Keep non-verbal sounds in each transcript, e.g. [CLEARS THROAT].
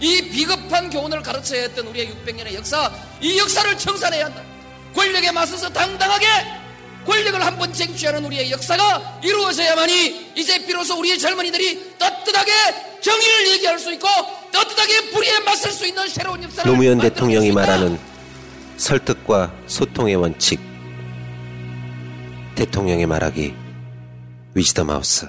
이 비겁한 교훈을 가르쳐야 했던 우리의 600년의 역사, 이 역사를 청산해야 한다. 권력에 맞서서 당당하게 권력을 한 번 쟁취하는 우리의 역사가 이루어져야만이 이제 비로소 우리의 젊은이들이 떳떳하게 정의를 얘기할 수 있고 떳떳하게 불의에 맞설 수 있는 새로운 역사를 노무현 대통령이. 말하는 설득과 소통의 원칙. 대통령의 말하기 위즈덤 하우스.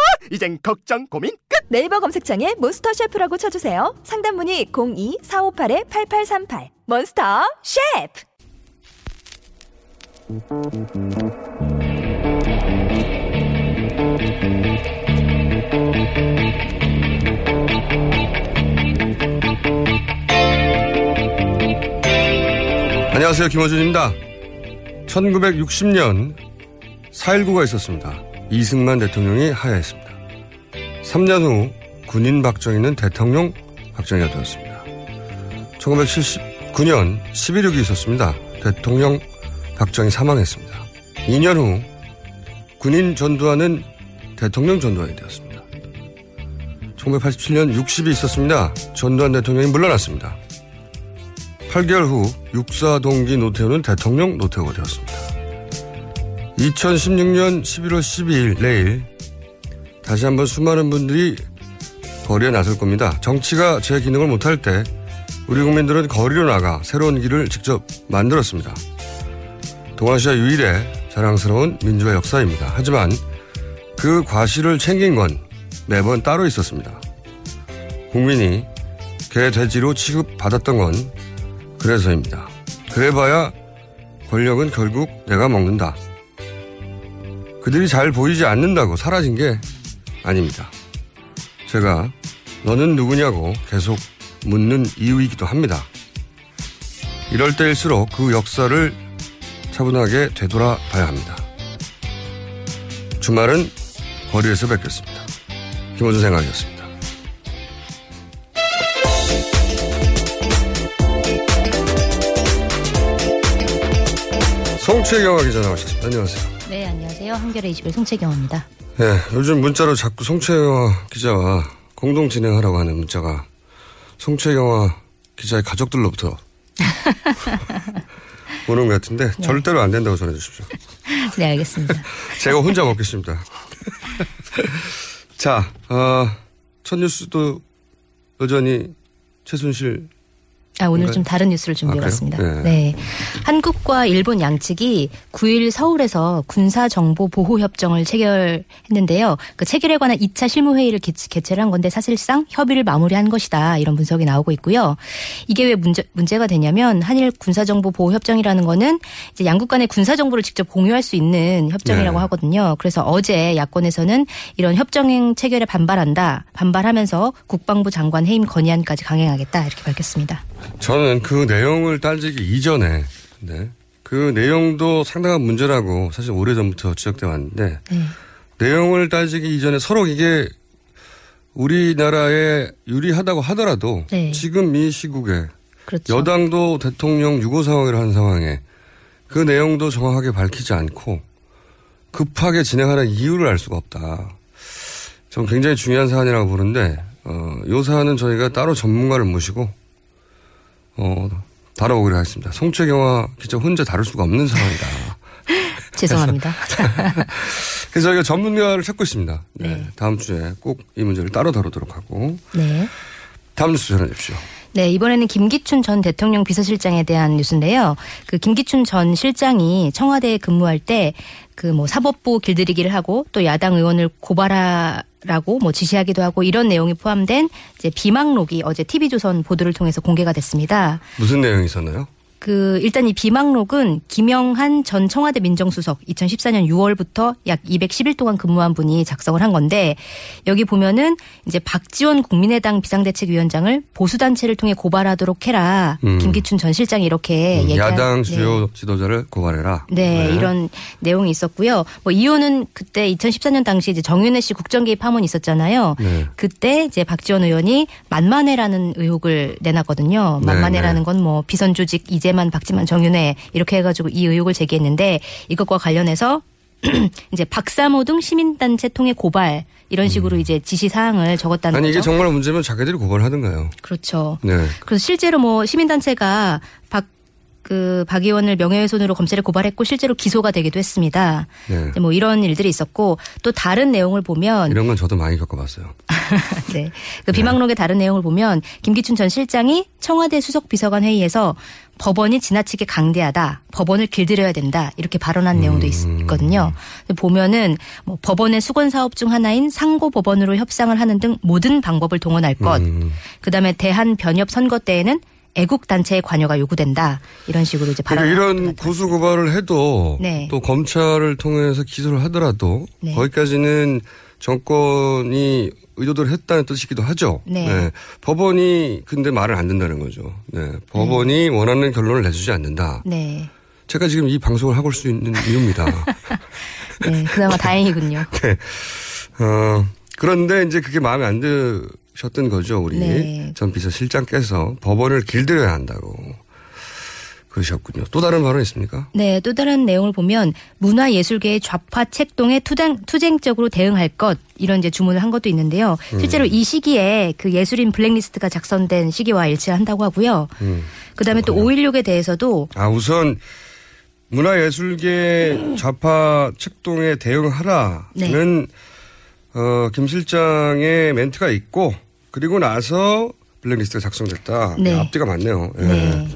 이젠 걱정 고민 끝. 네이버 검색창에 몬스터 셰프라고 쳐주세요. 상담 문의 02-458-8838 몬스터 셰프 안녕하세요. 김호준입니다. 1960년 4.19가 있었습니다. 이승만 대통령이 하야했습니다. 3년 후 군인 박정희는 대통령 박정희가 되었습니다. 1979년 11.6이 있었습니다. 대통령 박정희 사망했습니다. 2년 후 군인 전두환은 대통령 전두환이 되었습니다. 1987년 60이 있었습니다. 전두환 대통령이 물러났습니다. 8개월 후 육사 동기 노태우는 대통령 노태우가 되었습니다. 2016년 11월 12일 내일 다시 한번 수많은 분들이 거리에 나설 겁니다. 정치가 제 기능을 못할 때 우리 국민들은 거리로 나가 새로운 길을 직접 만들었습니다. 동아시아 유일의 자랑스러운 민주화 역사입니다. 하지만 그 과실을 챙긴 건 매번 따로 있었습니다. 국민이 개 돼지로 취급받았던 건 그래서입니다. 그래봐야 권력은 결국 내가 먹는다. 그들이 잘 보이지 않는다고 사라진 게 아닙니다. 제가 너는 누구냐고 계속 묻는 이유이기도 합니다. 이럴 때일수록 그 역사를 차분하게 되돌아 봐야 합니다. 주말은 거리에서 뵙겠습니다. 김호준 생각이었습니다. 송채경화 기자 나오셨습니다. 안녕하세요. 네, 안녕하세요. 한겨레 21 송채경입니다. 네, 요즘 문자로 자꾸 송채경화 기자와 공동 진행하라고 하는 문자가 송채경화 기자의 가족들로부터 [LAUGHS] 오는 것 같은데 절대로 안 된다고 전해주십시오. [LAUGHS] 네, 알겠습니다. [LAUGHS] 제가 혼자 먹겠습니다. 자, 어, 첫 뉴스도 여전히 최순실 아, 오늘 뭔가요? 좀 다른 뉴스를 준비해봤습니다. 아, 그래요? 네. 한국과 일본 양측이 9일 서울에서 군사정보보호협정을 체결했는데요. 그 체결에 관한 2차 실무회의를 개최- 개최를 한 건데 사실상 협의를 마무리한 것이다. 이런 분석이 나오고 있고요. 이게 왜 문제, 문제가 되냐면 한일 군사정보보호협정이라는 거는 이제 양국 간의 군사정보를 직접 공유할 수 있는 협정이라고 네. 하거든요. 그래서 어제 야권에서는 이런 협정 체결에 반발한다. 반발하면서 국방부 장관 해임 건의안까지 강행하겠다. 이렇게 밝혔습니다. 저는 그 내용을 따지기 이전에 네, 그 내용도 상당한 문제라고 사실 오래전부터 지적돼 왔는데 네. 내용을 따지기 이전에 서로 이게 우리나라에 유리하다고 하더라도 네. 지금 이 시국에 그렇죠. 여당도 대통령 유고 상황을 하는 상황에 그 내용도 정확하게 밝히지 않고 급하게 진행하는 이유를 알 수가 없다. 전 굉장히 중요한 사안이라고 보는데 어, 이 사안은 저희가 따로 전문가를 모시고 어, 다뤄보기로 하겠습니다. 송채경화 기자 혼자 다룰 수가 없는 상황이다. [LAUGHS] 죄송합니다. [LAUGHS] 그래서 저희가 전문가를 찾고 있습니다. 네, 네. 다음 주에 꼭 이 문제를 따로 다루도록 하고 네. 다음 뉴스 전해 주십시오. 네, 이번에는 김기춘 전 대통령 비서실장에 대한 뉴스인데요. 그 김기춘 전 실장이 청와대에 근무할 때 그 뭐 사법부 길들이기를 하고 또 야당 의원을 고발하 라고 뭐 지시하기도 하고 이런 내용이 포함된 이제 비망록이 어제 TV조선 보도를 통해서 공개가 됐습니다. 무슨 내용이 있었나요? 그 일단 이 비망록은 김영한 전 청와대 민정수석 2014년 6월부터 약 210일 동안 근무한 분이 작성을 한 건데 여기 보면은 이제 박지원 국민의당 비상대책위원장을 보수단체를 통해 고발하도록 해라. 음. 김기춘 전 실장이 이렇게 음, 야당 네. 주요 지도자를 고발해라. 네, 이런 내용이 있었고요. 뭐 이유는 그때 2014년 당시 이제 정윤회 씨 국정 개입 파문이 있었잖아요. 네. 그때 이제 박지원 의원이 만만해라는 의혹을 내놨거든요. 네, 만만해라는 건 뭐 비선 조직 이 재만, 박지만, 정윤회 이렇게 해가지고 이 의혹을 제기했는데 이것과 관련해서 [CLEARS THROAT] 이제 박사모 등 시민단체 통해 고발 이런 식으로 이제 지시 사항을 적었다는 음. 아니 거죠. 이게 정말 문제면 자기들이 고발하든가요. 그렇죠. 네. 그래서 실제로 뭐 시민단체가 박, 그, 박 의원을 명예훼손으로 검찰에 고발했고 실제로 기소가 되기도 했습니다. 네. 뭐 이런 일들이 있었고 또 다른 내용을 보면 이런 건 저도 많이 겪어봤어요. [LAUGHS] 네. 그 비망록의 다른 내용을 보면 김기춘 전 실장이 청와대 수석 비서관 회의에서 법원이 지나치게 강대하다. 법원을 길들여야 된다. 이렇게 발언한 내용도 있, 거든요 보면은 뭐 법원의 수건 사업 중 하나인 상고 법원으로 협상을 하는 등 모든 방법을 동원할 것. 음. 그다음에 대한 변협 선거 때에는 애국 단체의 관여가 요구된다. 이런 식으로 이제 그러니까 발언을 이런 고소 고발을 해도 네. 또 검찰을 통해서 기소를 하더라도 네. 거기까지는 정권이 의도대로 했다는 뜻이기도 하죠. 네. 법원이 근데 말을 안 듣는다는 거죠. 네. 법원이 원하는 결론을 내주지 않는다. 네. 제가 지금 이 방송을 하고 올 수 있는 이유입니다. [LAUGHS] 네. 그나마 다행이군요. [LAUGHS] 네. 어, 그런데 이제 그게 마음에 안 드 셨던 거죠. 우리 네. 전 비서실장께서 법원을 길들여야 한다고 그러셨군요. 또 다른 발언 있습니까? 네, 또 다른 내용을 보면 문화예술계의 좌파 책동에 투쟁, 투쟁적으로 대응할 것 이런 이제 주문을 한 것도 있는데요. 실제로 이 시기에 그 예술인 블랙리스트가 작성된 시기와 일치한다고 하고요. 음. 그다음에 또 5.16에 대해서도 아, 우선 문화예술계 좌파 책동에 대응하라는 어, 김 실장의 멘트가 있고 그리고 나서 블랙리스트가 작성됐다. 네. 앞뒤가 맞네요. 예. 네.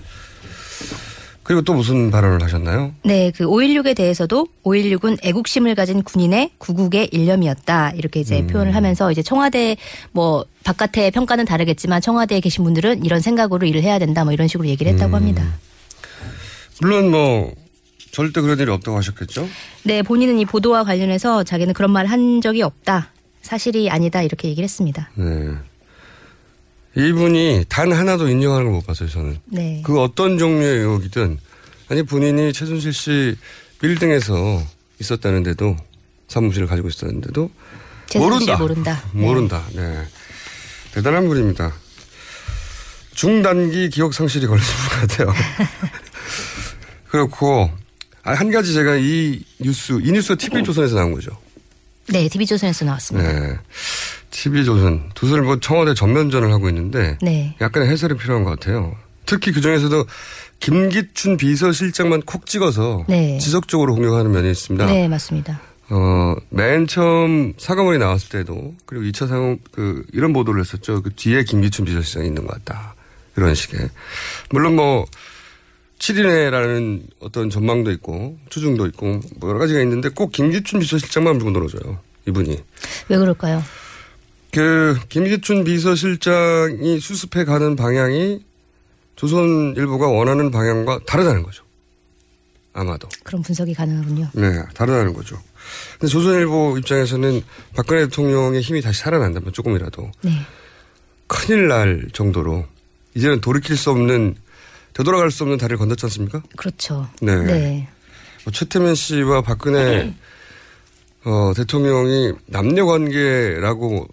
그리고 또 무슨 발언을 하셨나요? 네, 그 5.16에 대해서도 5.16은 애국심을 가진 군인의 구국의 일념이었다. 이렇게 이제 음. 표현을 하면서 이제 청와대 뭐 바깥의 평가는 다르겠지만 청와대에 계신 분들은 이런 생각으로 일을 해야 된다. 뭐 이런 식으로 얘기를 음. 했다고 합니다. 물론 뭐 절대 그런 일이 없다고 하셨겠죠? 네, 본인은 이 보도와 관련해서 자기는 그런 말 한 적이 없다. 사실이 아니다. 이렇게 얘기를 했습니다. 네. 이분이 단 하나도 인정하는 걸 못 봤어요, 저는. 네. 그 어떤 종류의 의혹이든 아니 본인이 최순실 씨 빌딩에서 있었다는데도 사무실을 가지고 있었는데도 모른다. 모른다. [LAUGHS] 네. 모른다. 네. 대단한 분입니다. 중단기 기억 상실이 걸리신 것 같아요. [LAUGHS] 그렇고 아, 한 가지 제가 이 뉴스 이 뉴스 TV 조선에서 나온 거죠. 네, TV조선에서 나왔습니다. 네. TV조선. 조선일보 청와대 전면전을 하고 있는데 네. 약간의 해설이 필요한 것 같아요. 특히 그 중에서도 김기춘 비서실장만 콕 찍어서 네. 지속적으로 공격하는 면이 있습니다. 네, 맞습니다. 어, 맨 처음 사과문이 나왔을 때도 그리고 2차 상업 그 이런 보도를 했었죠. 그 뒤에 김기춘 비서실장이 있는 것 같다. 이런 식의. 물론 뭐 7인회라는 어떤 전망도 있고 추중도 있고 뭐 여러 가지가 있는데 꼭 김기춘 비서실장만 물고 늘어져요. 이분이. 왜 그럴까요? 그 김기춘 비서실장이 수습해 가는 방향이 조선일보가 원하는 방향과 다르다는 거죠. 아마도. 그런 분석이 가능하군요. 네, 다르다는 거죠. 근데 조선일보 입장에서는 박근혜 대통령의 힘이 다시 살아난다면 조금이라도 네. 큰일 날 정도로 이제는 돌이킬 수 없는 되돌아갈 수 없는 다리를 건넜지 않습니까? 그렇죠. 네. 네. 뭐 최태민 씨와 박근혜 어, 대통령이 남녀 관계라고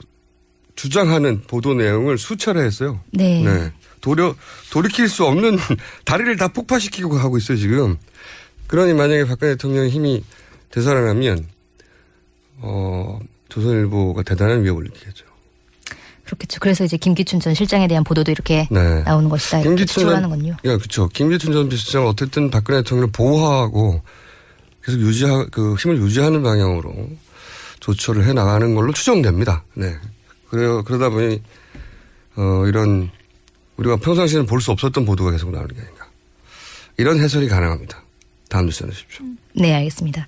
주장하는 보도 내용을 수차례 했어요. 네. 네. 도려, 돌이킬 수 없는 [LAUGHS] 다리를 다 폭파시키고 하고 있어요, 지금. 그러니 만약에 박근혜 대통령의 힘이 되살아나면, 어, 조선일보가 대단한 위협을 느끼겠죠. 그렇겠죠. 그래서 이제 김기춘 전 실장에 대한 보도도 이렇게 네. 나오는 것이다. 김기춘 하는군요. 예, 그렇죠. 김기춘 전 비서장은 어쨌든 박근혜 대통령을 보호하고 계속 유지하, 그 힘을 유지하는 방향으로 조처를 해 나가는 걸로 추정됩니다. 네. 그래요. 그러다 보니, 어, 이런 우리가 평상시에는 볼 수 없었던 보도가 계속 나오는 게 아닌가. 이런 해설이 가능합니다. 다음 뉴스 전해주십시오. 네, 알겠습니다.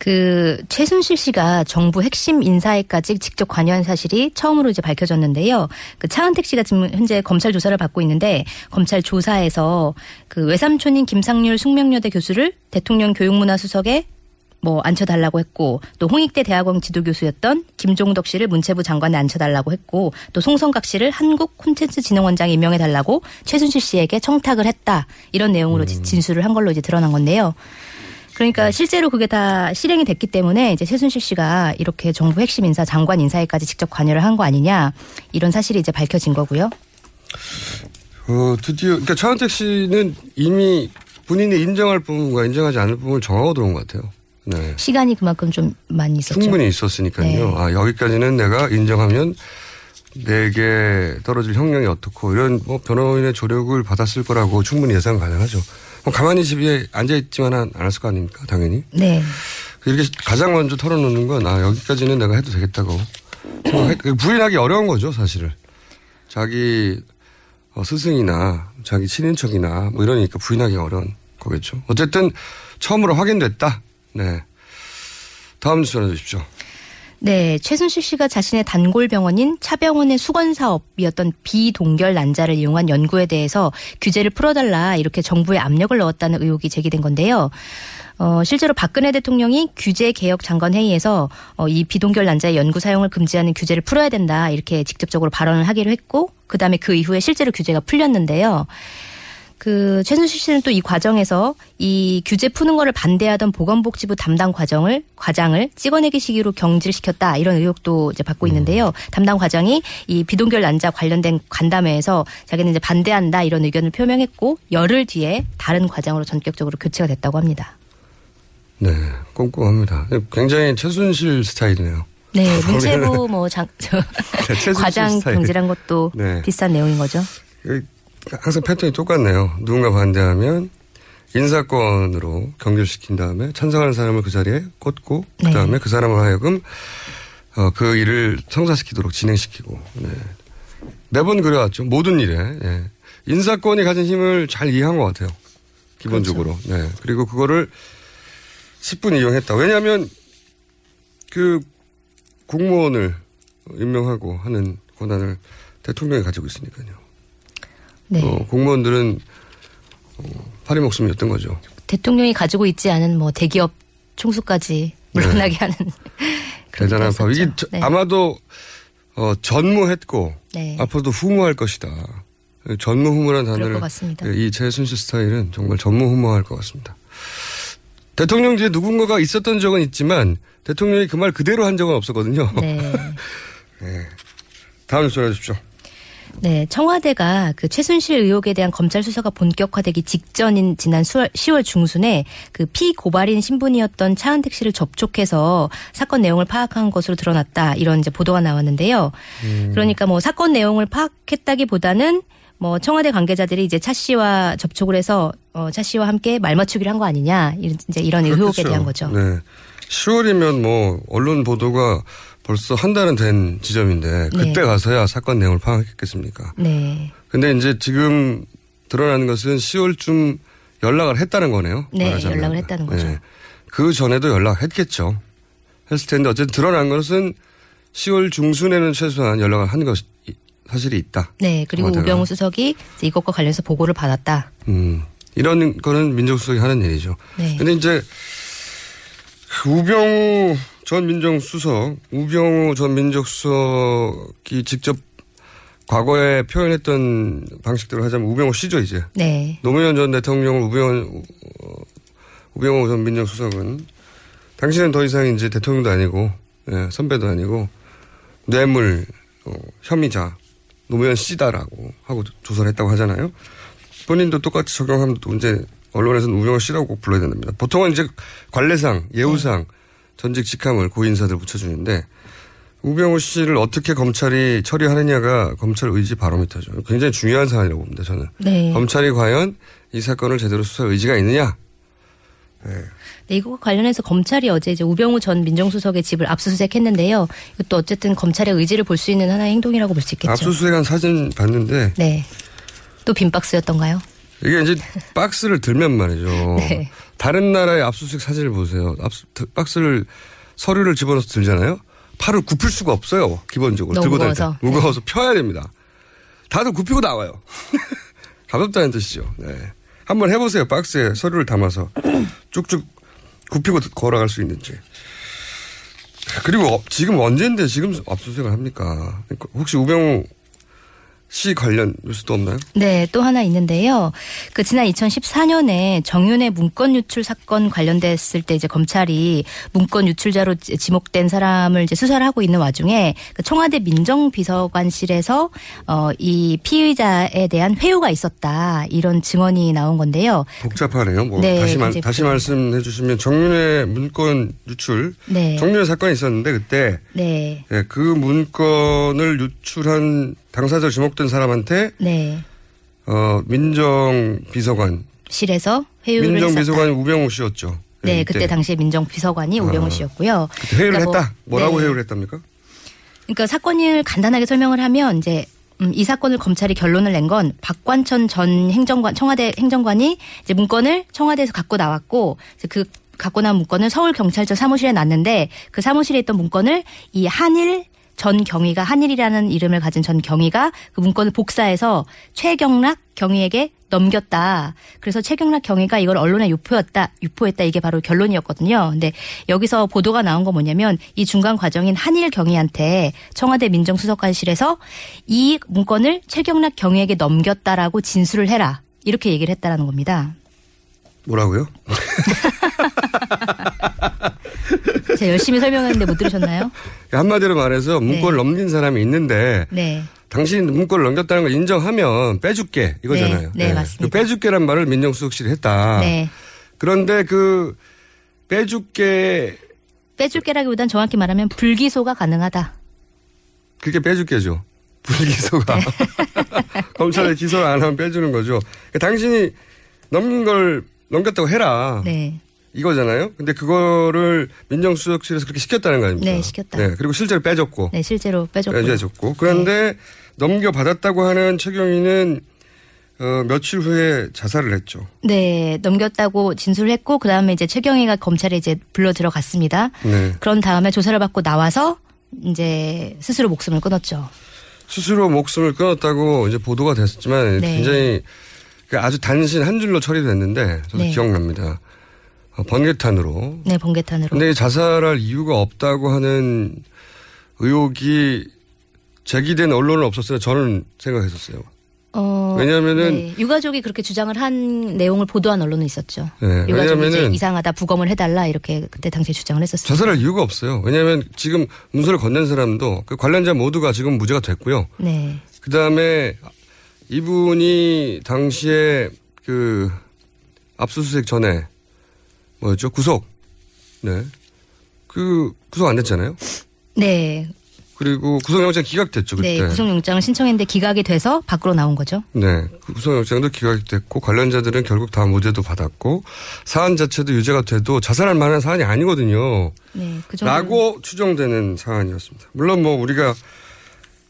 그 최순실 씨가 정부 핵심 인사에까지 직접 관여한 사실이 처음으로 이제 밝혀졌는데요. 그 차은택 씨가 지금 현재 검찰 조사를 받고 있는데 검찰 조사에서 그 외삼촌인 김상률 숙명여대 교수를 대통령 교육문화수석에 뭐 앉혀달라고 했고 또 홍익대 대학원 지도교수였던 김종덕 씨를 문체부 장관에 앉혀달라고 했고 또 송성각 씨를 한국 콘텐츠 진흥원장에 임명해달라고 최순실 씨에게 청탁을 했다 이런 내용으로 진술을 한 걸로 이제 드러난 건데요. 그러니까 실제로 그게 다 실행이 됐기 때문에 이제 최순실 씨가 이렇게 정부 핵심 인사 장관 인사에까지 직접 관여를 한 거 아니냐 이런 사실이 이제 밝혀진 거고요. 어, 드디어, 그러니까 차은택 씨는 이미 본인이 인정할 부분과 인정하지 않을 부분을 정하고 들어온 것 같아요. 네. 시간이 그만큼 좀 많이 있었죠. 충분히 있었으니까요. 네. 아, 여기까지는 내가 인정하면 내게 떨어질 형량이 어떻고 이런 뭐 변호인의 조력을 받았을 거라고 충분히 예상 가능하죠. 뭐 가만히 집에 앉아있지만 않았을 거 아닙니까? 당연히. 네. 이렇게 가장 먼저 털어놓는 건, 아, 여기까지는 내가 해도 되겠다고. 부인하기 어려운 거죠, 사실을. 자기 어, 스승이나 자기 친인척이나 뭐 이러니까 부인하기 어려운 거겠죠. 어쨌든 처음으로 확인됐다. 네. 다음 뉴스 전해 주십시오. 네, 최순실 씨가 자신의 단골 병원인 차병원의 수건 사업이었던 비동결 난자를 이용한 연구에 대해서 규제를 풀어달라 이렇게 정부에 압력을 넣었다는 의혹이 제기된 건데요. 어, 실제로 박근혜 대통령이 규제 개혁 장관 회의에서 어, 이 비동결 난자의 연구 사용을 금지하는 규제를 풀어야 된다 이렇게 직접적으로 발언을 하기로 했고 그다음에 그 이후에 실제로 규제가 풀렸는데요. 그 최순실 씨는 또 이 과정에서 이 규제 푸는 거를 반대하던 보건복지부 담당 과정을 과장을 찍어내기 시기로 경질시켰다 이런 의혹도 이제 받고 있는데요. 담당 과장이 이 비동결 난자 관련된 간담회에서 자기는 이제 반대한다 이런 의견을 표명했고 열흘 뒤에 다른 과장으로 전격적으로 교체가 됐다고 합니다. 네. 꼼꼼합니다. 굉장히 최순실 스타일이네요. 네, [LAUGHS] 문체부 뭐장 최순실 과장 스타일. 경질한 것도 네. 비슷한 내용인 거죠. 항상 패턴이 똑같네요. 누군가 반대하면 인사권으로 경질시킨 다음에 찬성하는 사람을 그 자리에 꽂고 그 네. 다음에 그 사람을 하여금 어, 그 일을 성사시키도록 진행시키고 네. 매번 그래왔죠. 모든 일에 예. 인사권이 가진 힘을 잘 이해한 것 같아요. 기본적으로. 네. 그리고 그거를 10분 이용했다. 왜냐하면 그 공무원을 임명하고 하는 권한을 대통령이 가지고 있으니까요. 네. 어, 공무원들은 어, 파리 목숨이었던 거죠. 대통령이 가지고 있지 않은 뭐 대기업 총수까지 물러나게 하는 네. [LAUGHS] 대단한 게 파. 이게. 저- 네. 아마도 어, 전무했고 네. 앞으로도 후무할 것이다. 전무후무란 단어를. 예, 이 최순실 스타일은 정말 전무후무할 것 같습니다. 대통령 뒤에 누군가가 있었던 적은 있지만 대통령이 그 말 그대로 한 적은 없었거든요. 네. [LAUGHS] 다음 뉴스 전해주십시오. 네, 청와대가 그 최순실 의혹에 대한 검찰 수사가 본격화되기 직전인 지난 10월, 10월 중순에 그 피고발인 신분이었던 차은택 씨를 접촉해서 사건 내용을 파악한 것으로 드러났다. 이런 이제 보도가 나왔는데요. 그러니까 뭐 사건 내용을 파악했다기보다는 뭐 청와대 관계자들이 이제 차 씨와 접촉을 해서 어, 차 씨와 함께 말 맞추기를 한 거 아니냐. 이런 이제 이런 의혹에 그렇겠죠. 대한 거죠. 네. 10월이면 뭐 언론 보도가 벌써 한 달은 된 지점인데 그때 네. 가서야 사건 내용을 파악했겠습니까? 네. 근데 이제 지금 드러나는 것은 10월쯤 연락을 했다는 거네요. 네, 말하자면. 연락을 했다는 거죠. 그 전에도 연락했겠죠. 했을 텐데 어쨌든 드러난 것은 10월 중순에는 최소한 연락을 한 것이 사실이 있다. 네. 그리고 청와대가. 우병우 수석이 이것과 관련해서 보고를 받았다. 음, 이런 거는 민정수석이 하는 일이죠. 네. 근데 이제 우병우 전 민정수석, 우병우 전 민정수석이 직접 과거에 표현했던 방식대로 하자면 우병우 씨죠, 이제. 네. 노무현 전 대통령을 우병우, 어, 우병우 전 민정수석은 당신은 더 이상 이제 대통령도 아니고, 예, 선배도 아니고, 뇌물, 어, 혐의자, 노무현 씨다라고 하고 조사를 했다고 하잖아요. 본인도 똑같이 적용하면 또 이제 언론에서는 우병우 씨라고 꼭 불러야 된답니다. 보통은 이제 관례상, 예우상, 전직 직함을 고인사들 붙여주는데, 우병우 씨를 어떻게 검찰이 처리하느냐가 검찰 의지 바로미터죠. 굉장히 중요한 사안이라고 봅니다, 저는. 네. 검찰이 과연 이 사건을 제대로 수사할 의지가 있느냐? 네, 이거와 관련해서 검찰이 어제 이제 우병우 전 민정수석의 집을 압수수색했는데요. 이것도 어쨌든 검찰의 의지를 볼 수 있는 하나의 행동이라고 볼 수 있겠죠. 압수수색한 사진 봤는데 네. 또 빈 박스였던가요? 이게 이제 박스를 들면 말이죠. [LAUGHS] 네. 다른 나라의 압수수색 사진을 보세요. 압수, 박스를 서류를 집어넣어서 들잖아요. 팔을 굽힐 수가 없어요. 기본적으로 들고 다닐 때 무거워서. 무거워서 펴야 됩니다. 다들 굽히고 나와요. [LAUGHS] 가볍다는 뜻이죠. 네. 한번 해보세요. 박스에 서류를 담아서 쭉쭉 굽히고 걸어갈 수 있는지. 그리고 어, 지금 언제인데 지금 압수수색을 합니까? 그러니까 혹시 우병우 씨 관련 뉴스도 없나요? 네, 또 하나 있는데요. 그 지난 2014년에 정윤의 문건 유출 사건 관련됐을 때 이제 검찰이 문건 유출자로 지- 지목된 사람을 이제 수사를 하고 있는 와중에 그 청와대 민정비서관실에서 어, 이 피의자에 대한 회유가 있었다 이런 증언이 나온 건데요. 복잡하네요. 뭐 네, 다시 말 다시. 말씀해 주시면 정윤의 문건 유출 네. 정윤의 사건이 있었는데 그때 네, 예, 그 문건을 유출한 당사자 지목된 사람한테 네. 어 민정 비서관 실에서 회유를 했었다. 민정 비서관이 우병우 씨였죠. 네, 예, 그때 이때. 당시에 민정 비서관이 우병우 씨였고요. 그때 회유를 그러니까 뭐- 했다. 뭐라고 네. 회유를 했답니까? 그러니까 사건을 간단하게 설명을 하면 이제 음, 이 사건을 검찰이 결론을 낸 건 박관천 전 행정관 청와대 행정관이 이제 문건을 청와대에서 갖고 나왔고 그 갖고 나온 문건을 서울 경찰청 사무실에 놨는데 그 사무실에 있던 문건을 이 한일 전 경위가 한일이라는 이름을 가진 전 경위가 그 문건을 복사해서 최경락 경위에게 넘겼다. 그래서 최경락 경위가 이걸 언론에 유포했다, 유포했다. 이게 바로 결론이었거든요. 근데 여기서 보도가 나온 건 뭐냐면 이 중간 과정인 한일 경위한테 청와대 민정수석관실에서 이 문건을 최경락 경위에게 넘겼다라고 진술을 해라. 이렇게 얘기를 했다라는 겁니다. 뭐라고요? [LAUGHS] 제가 열심히 설명했는데 못 들으셨나요? [LAUGHS] 한마디로 말해서 문건을 넘긴 사람이 있는데 네. 당신 문건을 넘겼다는 걸 인정하면 빼줄게 이거잖아요. 네, 네, 맞습니다. 그 빼줄게란 말을 민정수석실이 했다. 네. 그런데 그 빼줄게 빼줄게라기보단 정확히 말하면 불기소가 가능하다. 그게 빼줄게죠. 불기소가 네. [LAUGHS] 검찰에 기소를 안 하면 빼주는 거죠. 그러니까 당신이 넘긴 걸 넘겼다고 해라. 네. 이거잖아요. 근데 그거를 민정수석실에서 그렇게 시켰다는 거 아닙니까? 네, 시켰다. 네, 그리고 실제로 빼줬고. 네, 실제로 빼줬고요. 빼줬고. 그런데 넘겨받았다고 하는 최경희는 어, 며칠 후에 자살을 했죠. 네, 넘겼다고 진술을 했고 그 다음에 이제 최경희가 검찰에 이제 불러 들어갔습니다. 네. 그런 다음에 조사를 받고 나와서 이제 스스로 목숨을 끊었죠. 스스로 목숨을 끊었다고 이제 보도가 됐었지만 네. 굉장히 그 아주 단신 한 줄로 처리됐는데 저도 네. 기억납니다. 어, 번개탄으로. 네, 번개탄으로. 근데 자살할 이유가 없다고 하는 의혹이 제기된 언론은 없었어요. 저는 생각했었어요. 어, 왜냐하면은 네, 유가족이 그렇게 주장을 한 내용을 보도한 언론은 있었죠. 네, 유가족이 이상하다 부검을 해달라 이렇게 그때 당시에 주장을 했었어요. 자살할 이유가 없어요. 왜냐하면 지금 문서를 건넨 사람도 그 관련자 모두가 지금 무죄가 됐고요. 네, 그 다음에 이분이 당시에 그 압수수색 전에 뭐였죠? 구속. 네. 그 구속 안 됐잖아요. 네, 그리고 구속영장 기각됐죠 그때. 네, 구속영장을 신청했는데 기각이 돼서 밖으로 나온 거죠. 네. 그 구속영장도 기각됐고 관련자들은 결국 다 무죄도 받았고 사안 자체도 유죄가 돼도 자살할 만한 사안이 아니거든요. 네, 그 정도. 라고 추정되는 사안이었습니다. 물론 뭐 우리가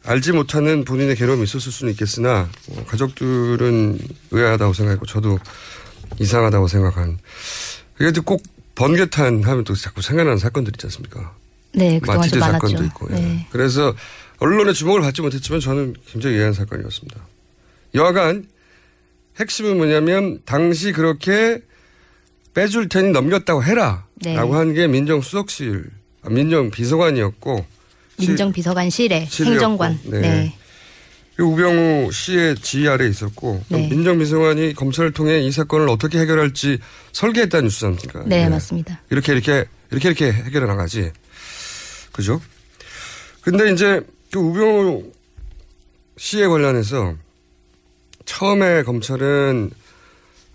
알지 못하는 본인의 괴로움이 있었을 수는 있겠으나 뭐 가족들은 의아하다고 생각했고 저도 이상하다고 생각한 그래도 꼭 번개탄 하면 또 자꾸 생각나는 사건들 있지 않습니까? 네, 그동안 좀 많았죠. 사건도 있고. 예. 네. 그래서 언론의 주목을 받지 못했지만 저는 굉장히 예한 사건이었습니다. 여하간 핵심은 뭐냐면 당시 그렇게 빼줄 테니 넘겼다고 해라. 네. 라고 한 게 민정수석실, 아, 민정비서관이었고. 민정비서관실의. 행정관. 네. 네. 그 우병우 씨의 지휘 아래 있었고 네. 민정비서관이 검찰을 통해 이 사건을 어떻게 해결할지 설계했다는 뉴스 아닙니까? 네, 예. 맞습니다. 이렇게 이렇게 이렇게 이렇게 해결해 나가지. 그죠? 근데 이제 그 우병우 씨에 관련해서 처음에 검찰은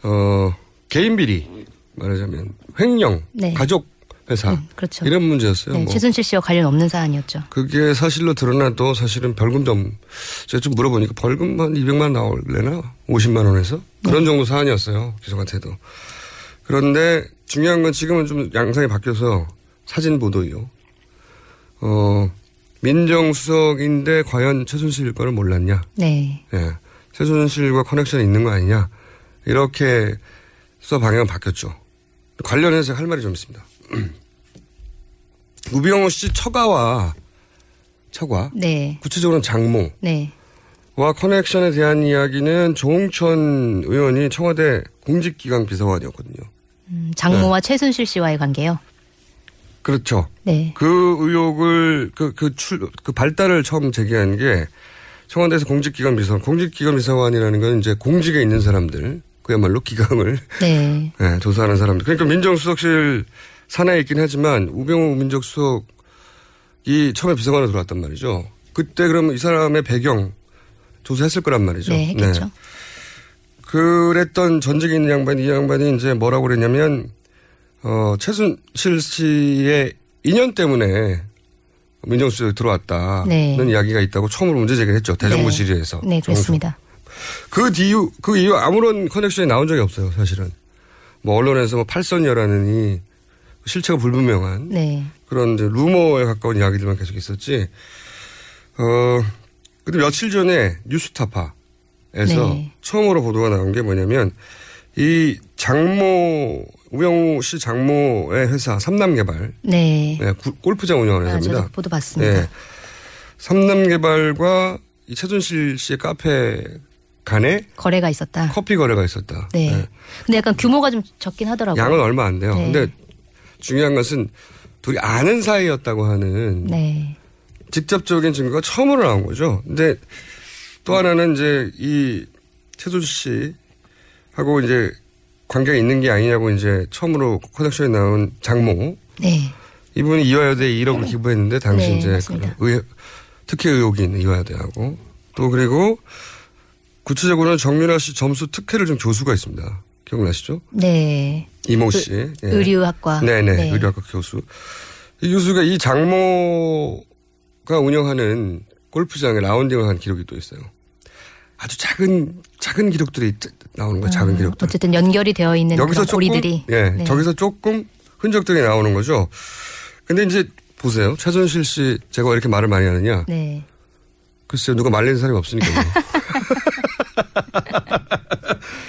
어 개인 비리 말하자면 횡령, 네. 가족 회사 음, 그렇죠. 이런 문제였어요. 네, 뭐. 최순실 씨와 관련 없는 사안이었죠. 그게 사실로 드러나도 사실은 벌금 좀 제가 좀 물어보니까 벌금 한 200만 원 나올래나 50만 원에서 그런 네. 정도 사안이었어요 기소한테도 그런데 중요한 건 지금은 좀 양상이 바뀌어서 사진 보도요. 어 민정수석인데 과연 최순실 거를 몰랐냐? 네. 예. 최순실과 커넥션이 있는 거 아니냐. 이렇게 수사 방향은 바뀌었죠. 관련해서 할 말이 좀 있습니다. [CLEARS THROAT] 우병우 씨 처가와 처가 네. 구체적으로는 장모 네. 와 커넥션에 대한 이야기는 조홍천 의원이 청와대 공직기강 비서관이었거든요. 음, 장모와 최순실 씨와의 관계요. 그렇죠. 네. 그 의혹을 그그출그 발달을 처음 제기한 게 청와대에서 공직기관 비서관, 공직기관 비서관이라는 건 이제 공직에 있는 사람들 그야말로 기강을 네. [LAUGHS] 예, 조사하는 사람들. 그러니까 민정수석실 산하에 있긴 하지만 우병우 민정수석이 처음에 비서관으로 들어왔단 말이죠. 그때 그러면 이 사람의 배경 조사했을 거란 말이죠. 네, 했겠죠. 그랬던 전직에 있는 양반이 이 양반이 이제 뭐라고 그랬냐면 어 최순실 씨의 인연 때문에 민정수석에 들어왔다는 네. 이야기가 있다고 처음으로 문제 제기를 했죠. 대정부 네. 질의에서. 네, 그렇습니다. 그 이후, 그 이후 아무런 커넥션이 나온 적이 없어요, 사실은. 뭐, 언론에서 뭐, 팔선 여라느니, 실체가 불분명한 네. 그런 이제 루머에 가까운 이야기들만 계속 있었지. 어, 근데 며칠 전에 뉴스타파에서 네. 처음으로 보도가 나온 게 뭐냐면, 이 장모, 우영우 씨 장모의 회사, 삼남개발, 네. 네, 구- 골프장 운영하는 아, 회사입니다. 저도 보도 봤습니다. 네. 삼남개발과 이 최준실 씨의 카페 간에 거래가 있었다. 커피 거래가 있었다. 네. 네. 근데 약간 규모가 좀 적긴 하더라고요. 양은 얼마 안 돼요. 네. 근데 중요한 것은 둘이 아는 사이였다고 하는 네. 직접적인 증거가 처음으로 나온 거죠. 근데 또 하나는 이제 이 최준실 씨하고 이제 관계가 있는 게 아니냐고 이제 처음으로 커넥션에 나온 장모 네. 이분이 이화여대에 1억을 기부했는데 당시 네, 이제 맞습니다. 그 의, 특혜 의혹이 있는 이화여대하고 또 그리고 구체적으로는 정윤아 씨 점수 특혜를 준 교수가 있습니다. 기억나시죠? 네. 이모 그 씨. 예. 의류학과. 네네. 네. 의류학과 교수. 이 교수가 이 장모가 운영하는 골프장에 라운딩을 한 기록이 또 있어요. 아주 작은 작은 기록들이 나오는 거예요. 작은 기록들. 어쨌든 연결이 되어 있는 여기서 조금 고리들이. 예, 네. 저기서 조금 흔적들이 나오는 거죠. 근데 이제 보세요. 최준실 씨 제가 왜 이렇게 말을 많이 하느냐? 네. 글쎄요, 누가 말리는 사람이 없으니까요. [LAUGHS]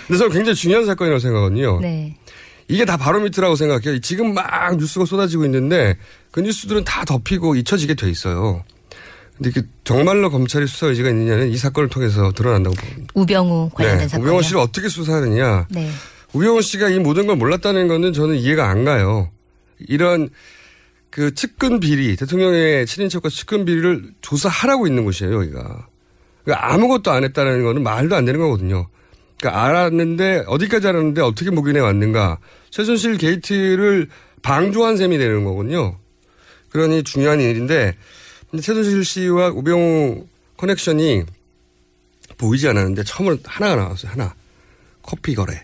근데 저는 굉장히 중요한 사건이라고 생각하거든요. 네. 이게 다 바로미터라고 생각해요. 지금 막 뉴스가 쏟아지고 있는데 그 뉴스들은 다 덮이고 잊혀지게 돼 있어요. 근데 이게 정말로 검찰이 수사 의지가 있느냐는 이 사건을 통해서 드러난다고 봅니다. 우병우 관련된 사건. 우병호 씨를 어떻게 수사하느냐. 네. 우병우 씨가 이 모든 걸 몰랐다는 거는 저는 이해가 안 가요. 이런 그 측근 비리, 대통령의 친인척과 측근 비리를 조사하라고 있는 곳이에요, 여기가. 그러니까 아무것도 안 했다는 거는 말도 안 되는 거거든요. 그러니까 알았는데, 어디까지 알았는데 어떻게 묵인해 왔는가. 최순실 게이트를 방조한 셈이 되는 거거든요. 그러니 중요한 일인데, 최순실 씨와 우병우 커넥션이 보이지 않았는데 처음으로 하나가 나왔어요, 하나. 커피 거래.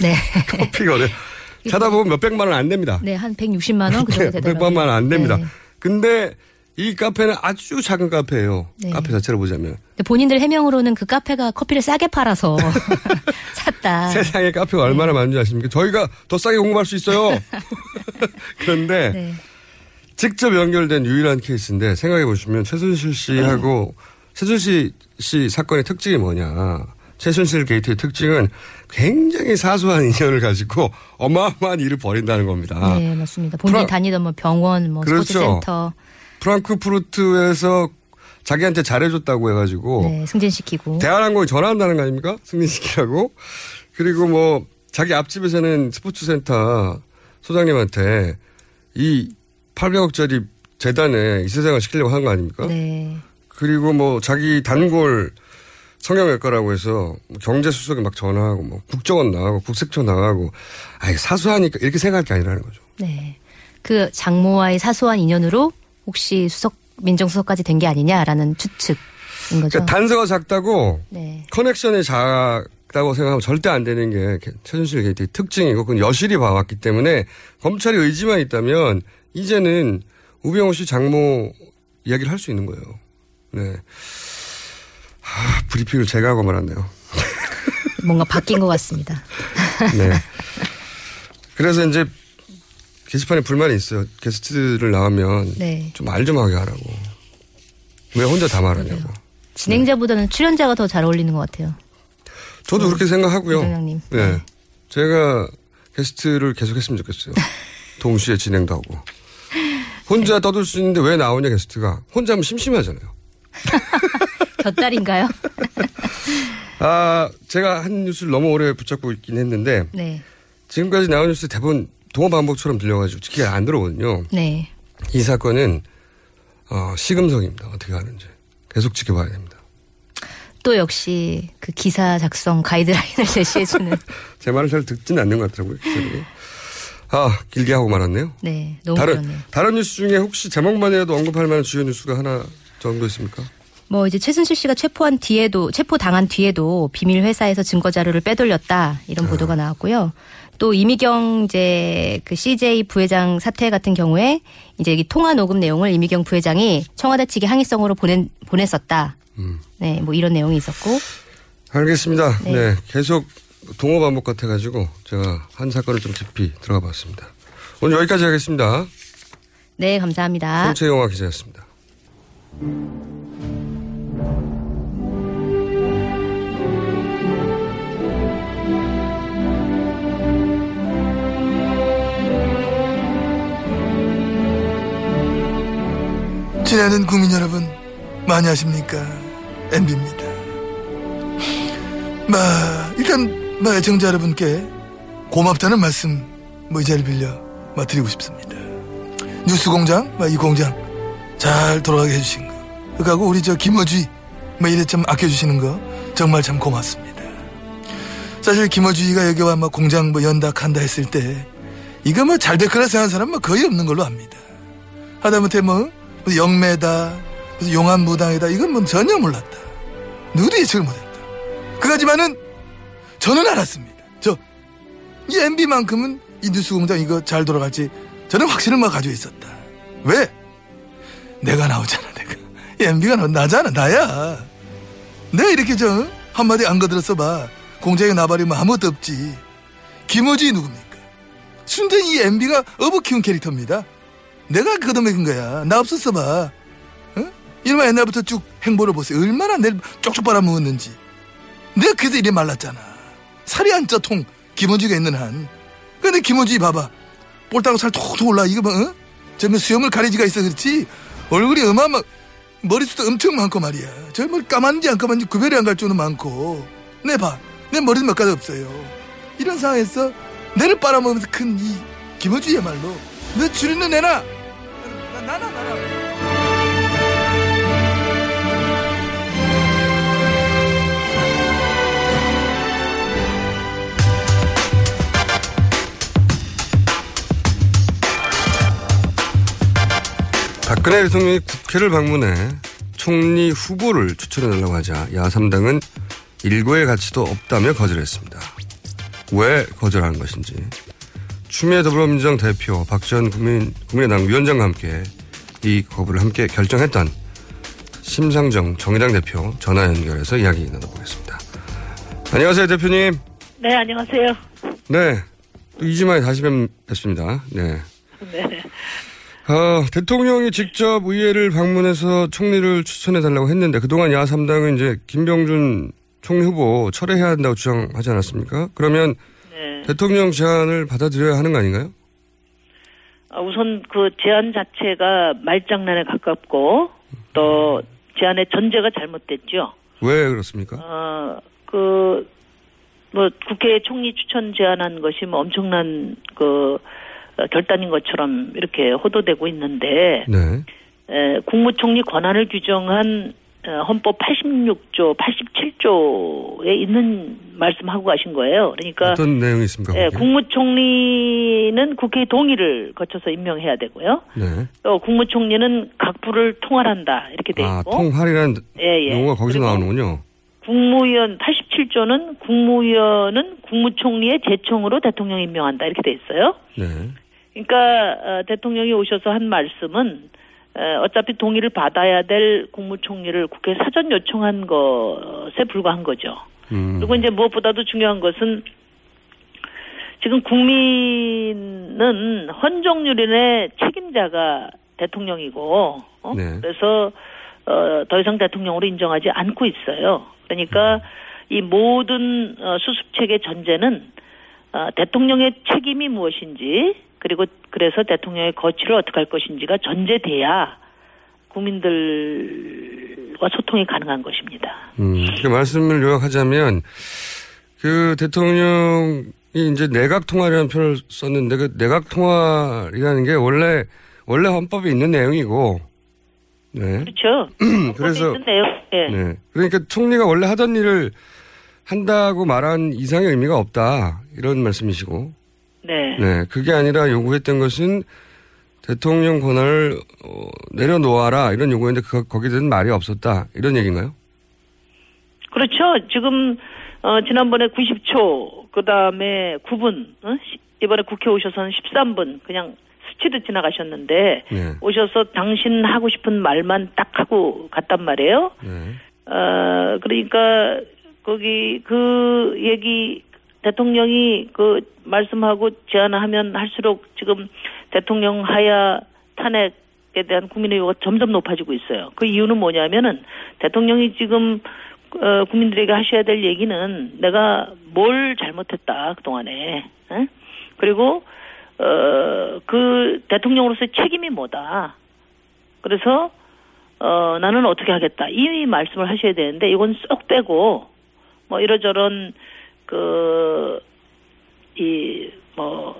네. [LAUGHS] 커피 거래. [LAUGHS] 찾아보면 몇백만 원 안 됩니다. 네, 한 160만 원 그 정도 [LAUGHS] 되더라고요. 몇백만 원 안 됩니다. 네. 근데 이 카페는 아주 작은 카페예요. 네. 카페 자체를 보자면. 본인들 해명으로는 그 카페가 커피를 싸게 팔아서 [LAUGHS] 샀다. 세상에 카페가 얼마나 많은지 아십니까? 저희가 더 싸게 공부할 수 있어요. [LAUGHS] 그런데 네. 직접 연결된 유일한 케이스인데 생각해 보시면 최순실 씨하고 최순실 씨 사건의 특징이 뭐냐. 최순실 게이트의 특징은 굉장히 사소한 인연을 가지고 어마어마한 일을 벌인다는 겁니다. 네, 맞습니다. 본인이 프라- 다니던 뭐 병원, 뭐 그렇죠. 스포츠센터, 프랑크푸르트에서 자기한테 잘해줬다고 해가지고 네, 승진시키고. 대한항공이 전화한다는 거 아닙니까? 승진시키라고. 그리고 뭐 자기 앞집에서는 스포츠센터 소장님한테 이 800억짜리 재단에 이 세상을 시키려고 한 거 아닙니까? 네. 그리고 뭐 자기 단골 성형외과라고 해서 뭐 경제수석에 막 전화하고 뭐 국정원 나가고 국세청 나가고 아 사소하니까 이렇게 생각할 게 아니라는 거죠. 네. 그 장모와의 사소한 인연으로 혹시 수석 민정수석까지 된 게 아니냐라는 추측인 거죠. 그러니까 단서가 작다고 네. 커넥션이 작다고 생각하면 절대 안 되는 게 최순실 게이트의 특징이고 그건 여실히 봐왔기 때문에 검찰이 의지만 있다면 이제는 우병우 씨 장모 이야기를 할 수 있는 거예요. 네. 하, 브리핑을 제가 하고 말았네요. 뭔가 바뀐 것 같습니다. [LAUGHS] 네. 그래서 이제 게시판에 불만이 있어요. 게스트를 나오면 네. 좀 말 좀 하게 하라고. 왜 혼자 다 말하냐고. 진행자보다는 출연자가 더 잘 어울리는 것 같아요. 저도 그렇게 생각하고요. 부장님. 네. 제가 게스트를 계속 했으면 좋겠어요. [LAUGHS] 동시에 진행도 하고. 혼자 떠들 수 있는데 왜 나오냐 게스트가. 혼자 하면 심심하잖아요. [LAUGHS] 곁다리인가요? [LAUGHS] 아, 제가 한 뉴스를 너무 오래 붙잡고 있긴 했는데 네. 지금까지 나온 뉴스 대부분 동호 반복처럼 들려가지고 지키가 안 들어오거든요. 네. 이 사건은 어, 시금석입니다. 어떻게 하는지 계속 지켜봐야 됩니다. 또 역시 그 기사 작성 가이드라인을 [LAUGHS] 제시해주는. [LAUGHS] 제 말을 잘 듣지는 않는 것 같더라고요. 기자들이. 아 길게 하고 말았네요. 네. 너무 다른 그렇네요. 다른 뉴스 중에 혹시 제목만이라도 언급할 만한 주요 뉴스가 하나 정도 있습니까? 뭐 이제 최순실 씨가 체포한 뒤에도 체포 당한 뒤에도 비밀 회사에서 증거 자료를 빼돌렸다 이런 보도가 나왔고요. 또 이미경 이제 그 CJ 부회장 사태 같은 경우에 이제 이 통화 녹음 내용을 이미경 부회장이 청와대 측에 항의성으로 보낸 보냈었다. 네, 뭐 이런 내용이 있었고 알겠습니다. 네. 네. 계속 동호 반복 같아가지고 제가 한 사건을 좀 깊이 들어가 봤습니다. 오늘 여기까지 하겠습니다. 네 감사합니다. 송채영화 기자였습니다. 친애하는 국민 여러분 많이 하십니까? MB입니다. 마 일단 마 애청자 여러분께 고맙다는 말씀 뭐 이 자리를 빌려 마 드리고 싶습니다. 뉴스공장 마 이 공장 잘 돌아가게 해주신 거. 그하고 우리 저 김어주의 뭐 이래 좀 아껴주시는 거 정말 참 고맙습니다. 사실 김어주의가 여기 와막 공장 뭐 연다 간다 했을 때 이거 뭐 잘 될 거라 생각하는 사람 뭐 거의 없는 걸로 압니다. 하다못해 뭐 무슨 영매다 무슨 용안무당이다. 이건 뭐 전혀 몰랐다. 누구도 예측을 못했다. 그가지만은 저는 알았습니다. 저 이 MB만큼은 이 뉴스 공장 이거 잘 돌아갈지 저는 확신을 막 가지고 있었다. 왜? 내가 나오잖아 내가. 이 MB가 나, 나잖아 나야. 내가 이렇게 저 한마디 안 거들었어 봐. 공장에 나발이면 아무것도 없지. 김어지 누굽니까? 순전히 이 MB가 어부 키운 캐릭터입니다 내가 걷어먹은 거야. 나 없었어 봐. 어? 이놈아 옛날부터 쭉 행보를 보세요. 얼마나 내를 쪽쪽 빨아먹었는지. 내가 그래서 이래 말랐잖아. 살이 안 쪄 통. 김원주가 있는 한. 근데 김원주 봐봐. 볼따고 살 톡톡 올라. 이거 뭐, 어? 저뭐 수염을 가리지가 있어 그렇지. 얼굴이 어마어마, 머리숱도 엄청 많고 말이야. 저뭐 까만지 안 까만지 구별이 안 갈 줄은 많고. 내 봐. 내 머리도 몇 가지 없어요. 이런 상황에서 내를 빨아먹으면서 큰 이 김원주야말로 너 줄이는 내나 나, 나나 나나 박근혜 대통령이 국회를 방문해 총리 후보를 추천해달라고 하자 야3당은 일고의 가치도 없다며 거절했습니다. 왜 거절하는 것인지 추미애 더불어민주당 대표 박지원 국민, 국민의당 위원장과 함께 이 거부를 함께 결정했던 심상정 정의당 대표 전화 연결해서 이야기 나눠보겠습니다. 안녕하세요 대표님. 네, 안녕하세요. 네. 또 2주 만에 다시 뵙습니다. 네. 네. 어, 대통령이 직접 의회를 방문해서 총리를 추천해달라고 했는데 그동안 야3당은 이제 김병준 총리 후보 철회해야 한다고 주장하지 않았습니까? 그러면 네. 대통령 제안을 받아들여야 하는 거 아닌가요? 아, 우선 그 제안 자체가 말장난에 가깝고 또 제안의 전제가 잘못됐죠. 왜 그렇습니까? 어, 그, 뭐, 국회 총리 추천 제안한 것이 뭐 엄청난 그, 어, 결단인 것처럼 이렇게 호도되고 있는데, 네. 에, 국무총리 권한을 규정한 어, 헌법 86조, 87조에 있는 말씀하고 가신 거예요. 그러니까 어떤 내용이 있습니까? 예? 국무총리는 국회 동의를 거쳐서 임명해야 되고요. 네. 또 국무총리는 각 부를 통할한다 이렇게 돼 아, 있고. 통할이라는 예, 예. 용어가 거기서 나오는군요. 국무위원 87조는 국무위원은 국무총리의 제청으로 대통령 임명한다 이렇게 돼 있어요. 네. 그러니까 어, 대통령이 오셔서 한 말씀은 어, 어차피 동의를 받아야 될 국무총리를 국회 사전 요청한 것에 불과한 거죠. 음. 그리고 이제 무엇보다도 중요한 것은 지금 국민은 헌정유린의 책임자가 대통령이고 어? 네. 그래서 어, 더 이상 대통령으로 인정하지 않고 있어요. 그러니까 이 모든 어, 수습책의 전제는 어, 대통령의 책임이 무엇인지 그리고 그래서 대통령의 거취를 어떻게 할 것인지가 전제돼야 국민들과 소통이 가능한 것입니다. 음, 그 말씀을 요약하자면 그 대통령이 이제 내각 통화라는 표현을 썼는데 그 내각 통화라는 게 원래 원래 헌법에 있는 내용이고 네. 그렇죠. [CLEARS THROAT] 그래서 예. 네. 그러니까 총리가 원래 하던 일을 한다고 말한 이상의 의미가 없다 이런 말씀이시고 네. 네, 그게 아니라 요구했던 것은 대통령 권한을 어, 내려놓아라 이런 요구였는데 그, 거기에 대한 말이 없었다 이런 얘기인가요? 그렇죠. 지금 어, 지난번에 90초, 그 다음에 9분, 어? 시- 이번에 국회 오셔서는 13분 그냥 스치듯 지나가셨는데 네. 오셔서 당신 하고 싶은 말만 딱 하고 갔단 말이에요. 네. 어, 그러니까 거기 그 얘기 대통령이 그 말씀하고 제안하면 할수록 지금 대통령 하야 탄핵에 대한 국민의 요구가 점점 높아지고 있어요. 그 이유는 뭐냐면은 대통령이 지금 어, 국민들에게 하셔야 될 얘기는 내가 뭘 잘못했다 그동안에 에? 그리고 어, 그 대통령으로서의 책임이 뭐다. 그래서 어, 나는 어떻게 하겠다. 이 말씀을 하셔야 되는데 이건 쏙 빼고 뭐 이러저런 그 이 뭐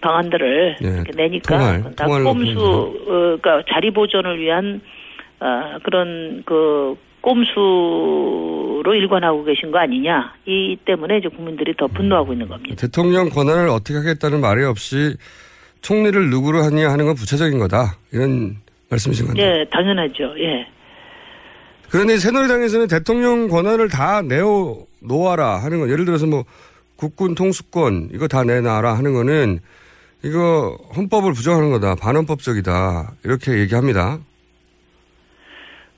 방안들을 네, 이렇게 내니까 통할, 다 통할로 꼼수 어, 그러니까 자리 보존을 위한 어, 그런 그 꼼수로 일관하고 계신 거 아니냐. 이 때문에 이제 국민들이 더 분노하고 있는 겁니다. 대통령 권한을 어떻게 하겠다는 말이 없이 총리를 누구로 하냐 하는 건 부차적인 거다 이런 말씀이신 건데 예, 당연하죠. 예. 그런데 새누리당에서는 대통령 권한을 다 내어 놓아라 하는 건 예를 들어서 뭐 국군 통수권 이거 다 내놔라 하는 거는 이거 헌법을 부정하는 거다 반헌법적이다 이렇게 얘기합니다.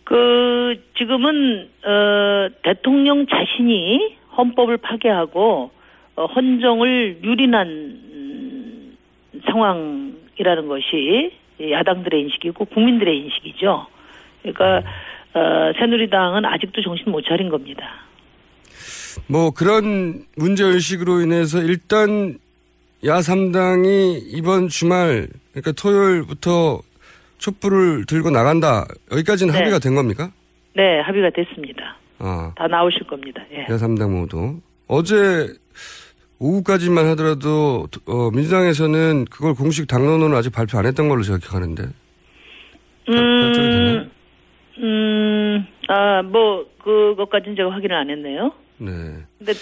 그 지금은 어 대통령 자신이 헌법을 파괴하고 어, 헌정을 유린한 음, 상황이라는 것이 야당들의 인식이고 국민들의 인식이죠. 그러니까 어, 새누리당은 아직도 정신 못 차린 겁니다. 뭐 그런 문제 의식으로 인해서 일단 야 3당이 이번 주말 그러니까 토요일부터 촛불을 들고 나간다 여기까지는 네. 합의가 된 겁니까? 네, 합의가 됐습니다. 아, 다 나오실 겁니다. 예. 야 3당 모두 어제 오후까지만 하더라도 어, 민주당에서는 그걸 공식 당론으로 아직 발표 안 했던 걸로 제가 기억하는데? 음, 음, 아, 뭐, 그것까지는 제가 확인을 안 했네요. 네. 근데,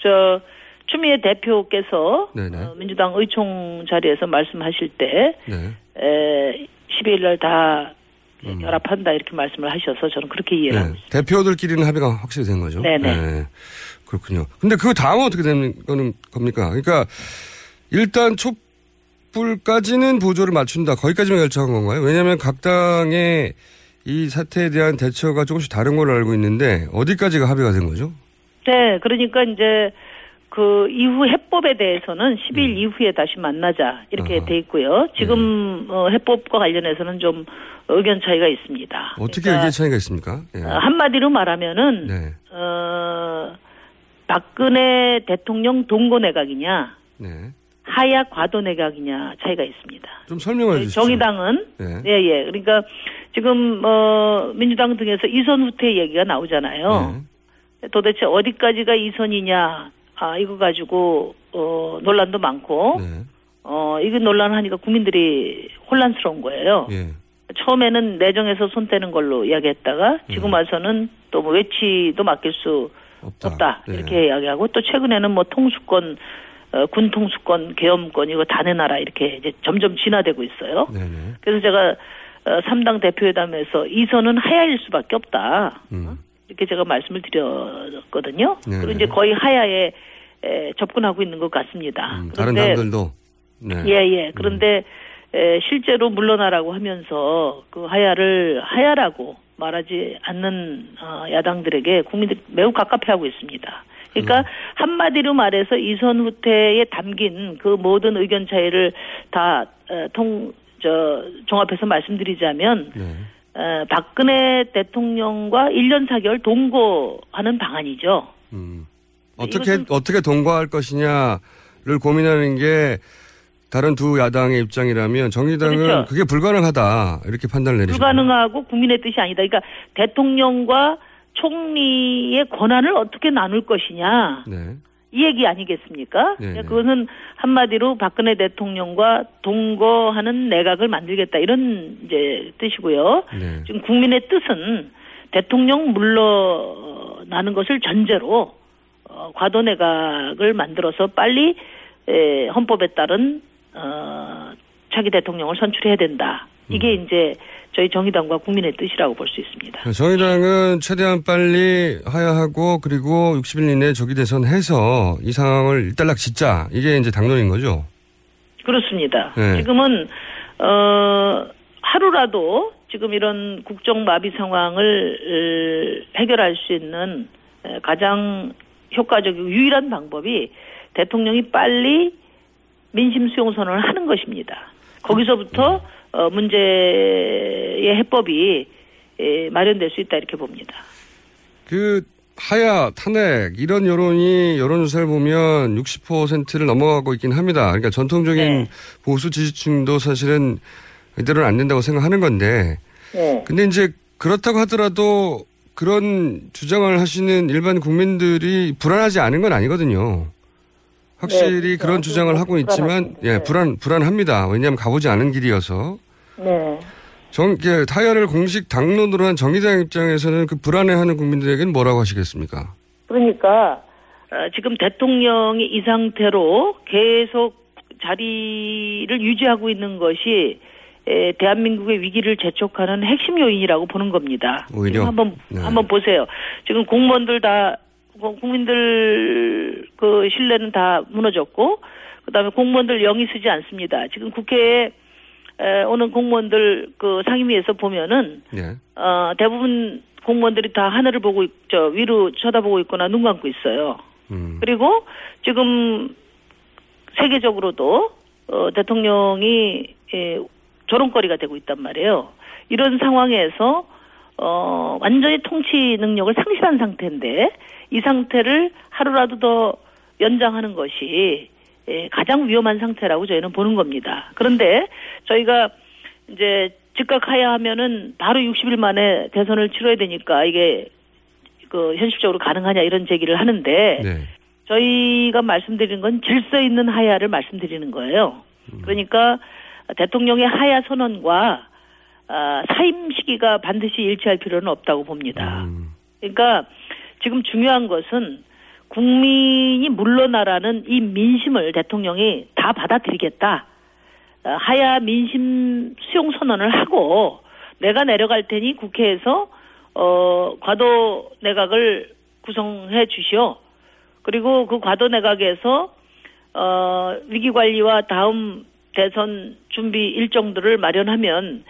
저, 추미애 대표께서 네네. 어, 민주당 의총 자리에서 말씀하실 때, 네. 에, 12일 날다 결합한다 이렇게 말씀을 하셔서 저는 그렇게 이해를 하고 네. 대표들끼리는 합의가 확실히 된 거죠. 네네. 그렇군요. 근데 그 다음은 어떻게 되는 거는 겁니까? 그러니까 일단 촛불까지는 보조를 맞춘다. 거기까지만 결정한 건가요? 왜냐하면 각 당의 이 사태에 대한 대처가 조금씩 다른 걸로 알고 있는데 어디까지가 합의가 된 거죠? 네, 그러니까 이제 그 이후 해법에 대해서는 10일 이후에 다시 만나자 이렇게 음. 아하. 네. 돼 있고요. 지금 어, 해법과 관련해서는 좀 의견 차이가 있습니다. 어떻게 그러니까, 의견 차이가 있습니까? 예. 어, 한마디로 말하면은 네. 어, 박근혜 대통령 동고 내각이냐 네. 하야 과도 내각이냐 차이가 있습니다. 좀 설명해 주시죠. 정의당은 네. 예, 예. 그러니까 지금 어 민주당 등에서 이선 후퇴 얘기가 나오잖아요. 네. 도대체 어디까지가 이선이냐? 아, 이거 가지고 어 논란도 많고 네. 어 이거 논란하니까 국민들이 혼란스러운 거예요. 예. 처음에는 내정에서 손 떼는 걸로 이야기했다가 지금 와서는 또 뭐 외치도 맡길 수 없다. 없다 네. 이렇게 이야기하고 또 최근에는 뭐 통수권 어, 군 통수권 계엄권 이거 다 내놔라 이렇게 이제 점점 진화되고 있어요. 네네. 그래서 제가 어, 3당 대표회담에서 이선은 하야일 수밖에 없다. 음. 이렇게 제가 말씀을 드렸거든요. 네네. 그리고 이제 거의 하야에 에, 접근하고 있는 것 같습니다. 음, 다른 그런데 당들도. 네. 예, 예. 그런데 에, 실제로 물러나라고 하면서 그 하야를 하야라고 말하지 않는 어, 야당들에게 국민들이 매우 갑갑해하고 있습니다. 그러니까 음. 한마디로 말해서 이선 후퇴에 담긴 그 모든 의견 차이를 다 통, 저, 종합해서 말씀드리자면 네. 어, 박근혜 대통령과 1년 4개월 동거하는 방안이죠. 음. 어떻게 어떻게 동거할 것이냐를 고민하는 게 다른 두 야당의 입장이라면 정의당은 그렇죠. 그게 불가능하다 이렇게 판단을 내리죠. 불가능하고 국민의 뜻이 아니다. 그러니까 대통령과 총리의 권한을 어떻게 나눌 것이냐. 네. 이 얘기 아니겠습니까? 네, 네. 그것은 한마디로 박근혜 대통령과 동거하는 내각을 만들겠다 이런 이제 뜻이고요. 네. 지금 국민의 뜻은 대통령 물러나는 것을 전제로 어, 과도 내각을 만들어서 빨리 에, 헌법에 따른 어, 차기 대통령을 선출해야 된다. 이게 음. 이제 저희 정의당과 국민의 뜻이라고 볼 수 있습니다. 정의당은 최대한 빨리 하야하고 그리고 60일 이내에 조기 대선 해서 이 상황을 일단락 짓자 이게 이제 당론인 거죠. 그렇습니다. 네. 지금은 어 하루라도 지금 이런 국정 마비 상황을 어, 해결할 수 있는 에, 가장 효과적이고 유일한 방법이 대통령이 빨리 민심 수용 선언을 하는 것입니다. 거기서부터 어, 문제의 해법이 에, 마련될 수 있다 이렇게 봅니다. 그 하야 탄핵 이런 여론이 여론조사를 보면 60%를 넘어가고 있긴 합니다. 그러니까 전통적인 네. 보수 지지층도 사실은 이대로는 안 된다고 생각하는 건데 네. 근데 이제 그렇다고 하더라도 그런 주장을 하시는 일반 국민들이 불안하지 않은 건 아니거든요. 확실히 네, 그런 그렇죠. 주장을 하고 있지만 불안하죠. 예 네. 불안 불안합니다. 왜냐하면 가보지 않은 길이어서 네. 정 예, 타야를 공식 당론으로 한 정의당 입장에서는 그 불안해하는 국민들에게는 뭐라고 하시겠습니까? 그러니까 어, 지금 대통령이 이 상태로 계속 자리를 유지하고 있는 것이 에, 대한민국의 위기를 재촉하는 핵심 요인이라고 보는 겁니다. 오히려? 한번 네. 한번 보세요. 지금 공무원들 다 고- 국민들 그 신뢰는 다 무너졌고 그다음에 공무원들 영이 쓰지 않습니다. 지금 국회에 에, 오는 공무원들 그 상임위에서 보면은 예. 어, 대부분 공무원들이 다 하늘을 보고, 있, 저, 위로 쳐다보고 있거나 눈 감고 있어요. 음. 그리고 지금 세계적으로도, 어, 대통령이, 예, 조롱거리가 되고 있단 말이에요. 이런 상황에서, 어, 완전히 통치 능력을 상실한 상태인데, 이 상태를 하루라도 더 연장하는 것이, 예, 가장 위험한 상태라고 저희는 보는 겁니다. 그런데 저희가 이제 즉각 하야하면은 바로 60일 만에 대선을 치러야 되니까 이게 그 현실적으로 가능하냐 이런 제기를 하는데 네. 저희가 말씀드리는 건 질서 있는 하야를 말씀드리는 거예요. 그러니까 대통령의 하야 선언과 아, 사임 시기가 반드시 일치할 필요는 없다고 봅니다. 음. 그러니까 지금 중요한 것은 국민이 물러나라는 이 민심을 대통령이 다 받아들이겠다. 어, 하야 민심 수용 선언을 하고 내가 내려갈 테니 국회에서 어 과도 내각을 구성해 주시오. 그리고 그 과도 내각에서 어 위기 관리와 다음 대선 준비 일정들을 마련하면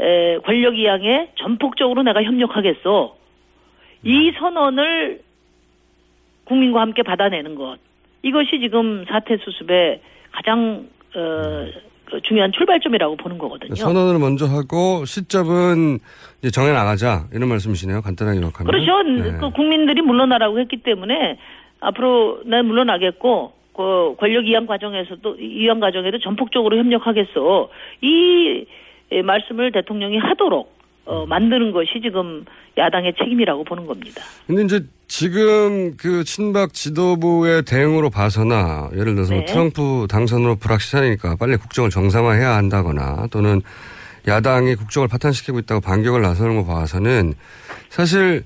에 권력 이양에 전폭적으로 내가 협력하겠소. 이 선언을 국민과 함께 받아내는 것. 이것이 지금 사태 수습의 가장 어, 그 중요한 출발점이라고 보는 거거든요. 선언을 먼저 하고 시점은 이제 정해 나가자 이런 말씀이시네요. 간단하게 요약하면. 그렇죠. 네. 그 국민들이 물러나라고 했기 때문에 앞으로 난 물러나겠고 그 권력 이양 과정에서도 이양 과정에도 전폭적으로 협력하겠어. 이 예, 말씀을 대통령이 하도록 어, 만드는 것이 지금 야당의 책임이라고 보는 겁니다. 근데 이제 지금 그 친박 지도부의 대응으로 봐서나 예를 들어서 뭐 네. 트럼프 당선으로 불확실하니까 빨리 국정을 정상화해야 한다거나 또는 야당이 국정을 파탄시키고 있다고 반격을 나서는 거 봐서는 사실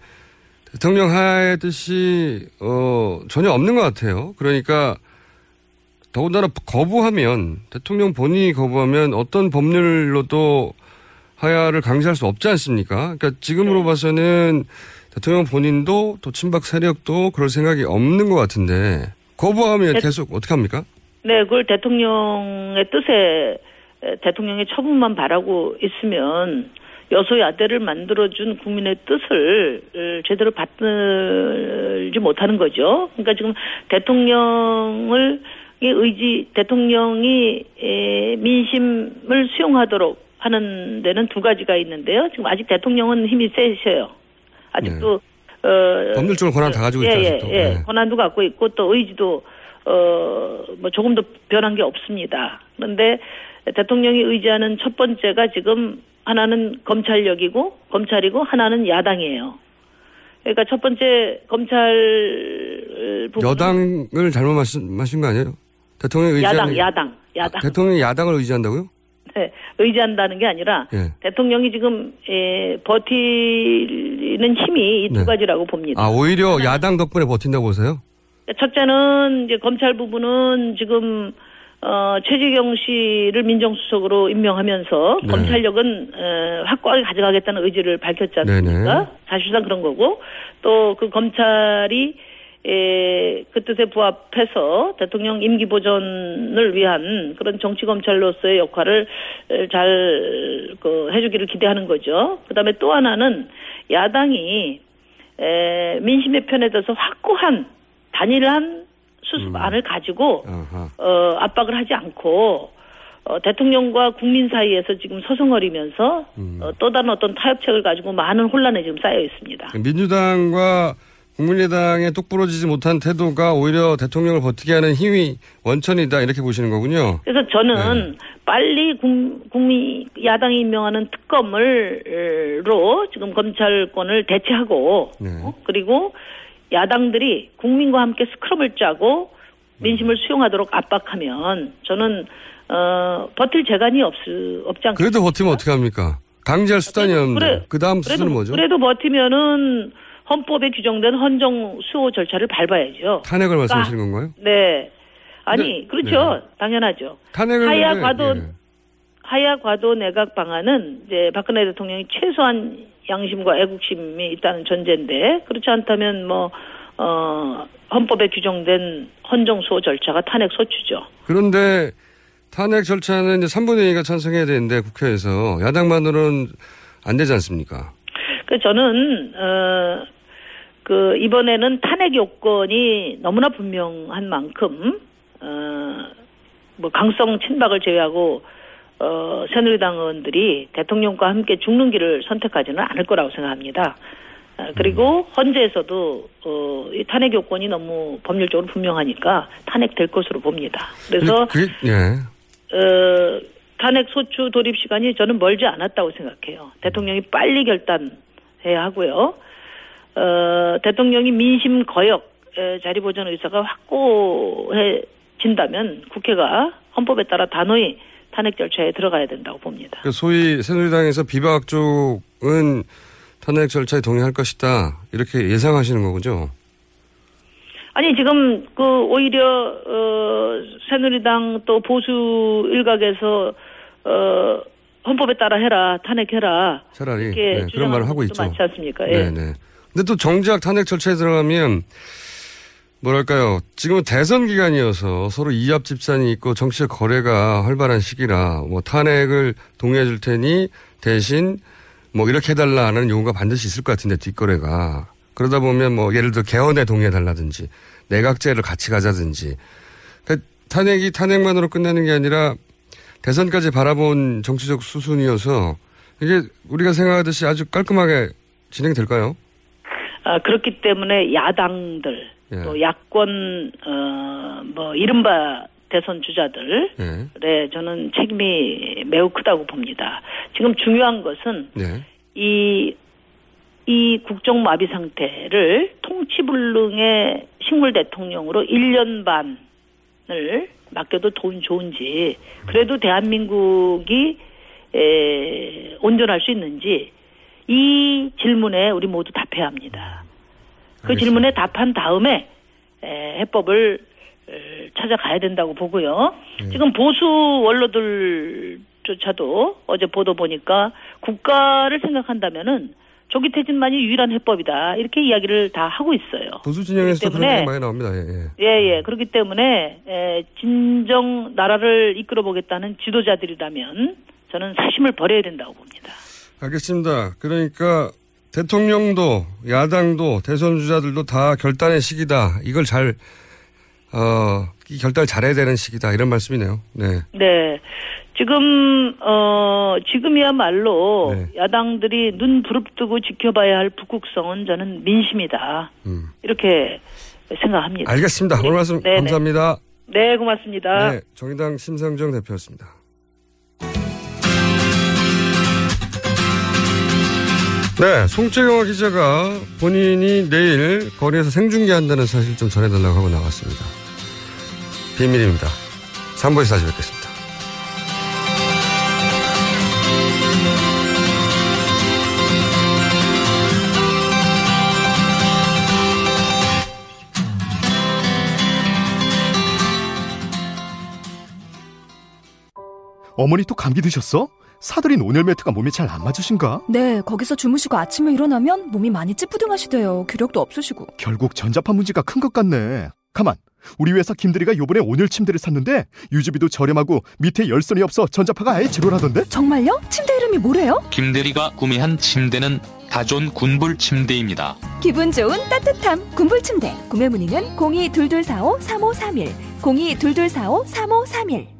대통령 하야의 뜻이 어 전혀 없는 것 같아요. 그러니까 더군다나 거부하면 대통령 본인이 거부하면 어떤 법률로도 하야를 강제할 수 없지 않습니까? 그러니까 지금으로 봐서는 대통령 본인도 또 친박 세력도 그럴 생각이 없는 것 같은데 거부하면 네. 계속 어떻게 합니까? 네, 그걸 대통령의 뜻에 에, 대통령의 처분만 바라고 있으면 여소야대를 만들어준 국민의 뜻을 을 제대로 받들지 못하는 거죠. 그러니까 지금 대통령을 의지 대통령이 에, 민심을 수용하도록 하는 데는 두 가지가 있는데요. 지금 아직 대통령은 힘이 세셔요. 아직도 어, 법률적으로 권한 다 가지고 예, 있죠, 예, 아직도. 예. 네. 권한도 갖고 있고 또 의지도 어, 뭐 조금도 변한 게 없습니다. 그런데 대통령이 의지하는 첫 번째가 지금 하나는 검찰력이고 검찰이고 하나는 야당이에요. 그러니까 첫 번째 검찰 부분은 여당을 잘못 말씀, 마신 거 아니에요? 대통령이 의지하는 야당 야당 야당 대통령이 야당을 의지한다고요? 네, 의지한다는 게 아니라 예. 대통령이 지금 에, 버티는 힘이 이두 네. 가지라고 봅니다. 아, 오히려 야당 덕분에 버틴다고 보세요? 첫째는 이제 검찰 부분은 지금 어, 최재경 씨를 민정수석으로 임명하면서 네. 검찰력은 에, 확고하게 가져가겠다는 의지를 밝혔지 않습니까? 네네. 사실상 그런 거고 또 그 검찰이 에, 그 뜻에 부합해서 대통령 임기 보존을 위한 그런 정치 검찰로서의 역할을 에, 잘 그, 해주기를 기대하는 거죠. 그 다음에 또 하나는 야당이 에, 민심의 편에 대해서 확고한 단일한 수습안을 가지고 아하. 어, 압박을 하지 않고 어, 대통령과 국민 사이에서 지금 서성거리면서 어, 또 다른 어떤 타협책을 가지고 많은 혼란에 지금 쌓여 있습니다. 민주당과 국민의당의 똑부러지지 못한 태도가 오히려 대통령을 버티게 하는 힘이 원천이다 이렇게 보시는 거군요. 그래서 저는 빨리 국, 국민 야당이 임명하는 특검을로 지금 검찰권을 대체하고 네. 어? 그리고 야당들이 국민과 함께 스크럼을 짜고 민심을 수용하도록 압박하면 저는 어, 버틸 재간이 없, 없지 않겠습니까? 그래도 버티면 어떻게 합니까? 강제할 수단이 없는데 그래- 그 다음 수순은 뭐죠? 그래도 버티면은 헌법에 규정된 헌정 수호 절차를 밟아야죠. 탄핵을 그러니까 말씀하시는 건가요? 네. 아니, 근데- 그렇죠. 네. 당연하죠. 탄핵을 하야 왜- 과도 예. 하야 과도 내각 방안은 이제 박근혜 대통령이 최소한 양심과 애국심이 있다는 전제인데 그렇지 않다면 뭐 어, 헌법에 규정된 헌정 수호 절차가 탄핵 소추죠. 그런데 탄핵 절차는 이제 3분의 2가 찬성해야 되는데 국회에서 야당만으로는 안 되지 않습니까? 그 저는 어, 그 이번에는 탄핵 요건이 너무나 분명한 만큼 어, 뭐 강성 친박을 제외하고 어, 새누리당 의원들이 대통령과 함께 죽는 길을 선택하지는 않을 거라고 생각합니다. 어, 그리고 헌재에서도 어, 이 탄핵 요건이 너무 법률적으로 분명하니까 탄핵될 것으로 봅니다. 그래서 그게, 예. 어, 탄핵 소추 돌입 시간이 저는 멀지 않았다고 생각해요. 대통령이 빨리 결단해야 하고요. 어, 대통령이 민심 거역 에, 자리 보전 의사가 확고해진다면 국회가 헌법에 따라 단호히 탄핵 절차에 들어가야 된다고 봅니다. 그 소위 새누리당에서 비박 쪽은 탄핵 절차에 동의할 것이다 이렇게 예상하시는 거군요. 아니 지금 그 오히려 어 새누리당 또 보수 일각에서 어 헌법에 따라 해라 탄핵해라 차라리 이렇게 네, 그런 말을 하고 있죠. 많지 않습니까? 예. 네네. 근데 또 정작 탄핵 절차에 들어가면 뭐랄까요. 지금은 대선 기간이어서 서로 이합 집산이 있고 정치적 거래가 활발한 시기라 뭐 탄핵을 동의해 줄 테니 대신 뭐 이렇게 해달라는 요구가 반드시 있을 것 같은데 뒷거래가 그러다 보면 뭐 예를 들어 개헌에 동의해 달라든지 내각제를 같이 가자든지 그러니까 탄핵이 탄핵만으로 끝나는 게 아니라 대선까지 바라본 정치적 수순이어서 이게 우리가 생각하듯이 아주 깔끔하게 진행될까요? 아, 그렇기 때문에 야당들 예. 또 야권 어 뭐 이른바 대선 주자들 네. 네, 저는 책임이 매우 크다고 봅니다. 지금 중요한 것은 네. 이, 이 국정 마비 상태를 통치불능의 식물 대통령으로 1년 반을 맡겨도 돈 좋은지, 그래도 대한민국이, 에, 온전할 수 있는지, 이 질문에 우리 모두 답해야 합니다. 그 알겠습니다. 질문에 답한 다음에, 에, 해법을 에, 찾아가야 된다고 보고요. 네. 지금 보수 원로들조차도 어제 보도 보니까 국가를 생각한다면은 조기 퇴진만이 유일한 해법이다 이렇게 이야기를 다 하고 있어요. 보수 진영에서도 그렇기 그런 얘기 많이 나옵니다. 예, 예. 예, 예. 그렇기 때문에 에, 진정 나라를 이끌어 보겠다는 지도자들이라면 저는 사심을 버려야 된다고 봅니다. 알겠습니다. 그러니까 대통령도 야당도 대선 주자들도 다 결단의 시기다. 이걸 잘 어, 이 결단을 잘해야 되는 시기다 이런 말씀이네요. 네. 네. 지금 어 지금이야말로 네. 야당들이 눈 부릅뜨고 지켜봐야 할 북극성은 저는 민심이다. 음. 이렇게 생각합니다. 알겠습니다. 오늘 말씀 네네. 감사합니다. 네, 고맙습니다. 네, 정의당 심상정 대표였습니다. 네, 송재경화 기자가 본인이 내일 거리에서 생중계한다는 사실 좀 전해달라고 하고 나왔습니다. 비밀입니다. 3부에서 다시 뵙겠습니다. 어머니 또 감기 드셨어? 사들인 온열 매트가 몸에 잘 안 맞으신가? 네, 거기서 주무시고 아침에 일어나면 몸이 많이 찌뿌둥하시대요. 기력도 없으시고. 결국 전자파 문제가 큰 것 같네. 가만. 우리 회사 김대리가 요번에 온열 침대를 샀는데 유지비도 저렴하고 밑에 열선이 없어 전자파가 아예 제로라던데? 정말요? 침대 이름이 뭐래요? 김대리가 구매한 침대는 다존 군불 침대입니다. 기분 좋은 따뜻함 군불 침대. 구매 문의는 022245-3531, 022245-3531.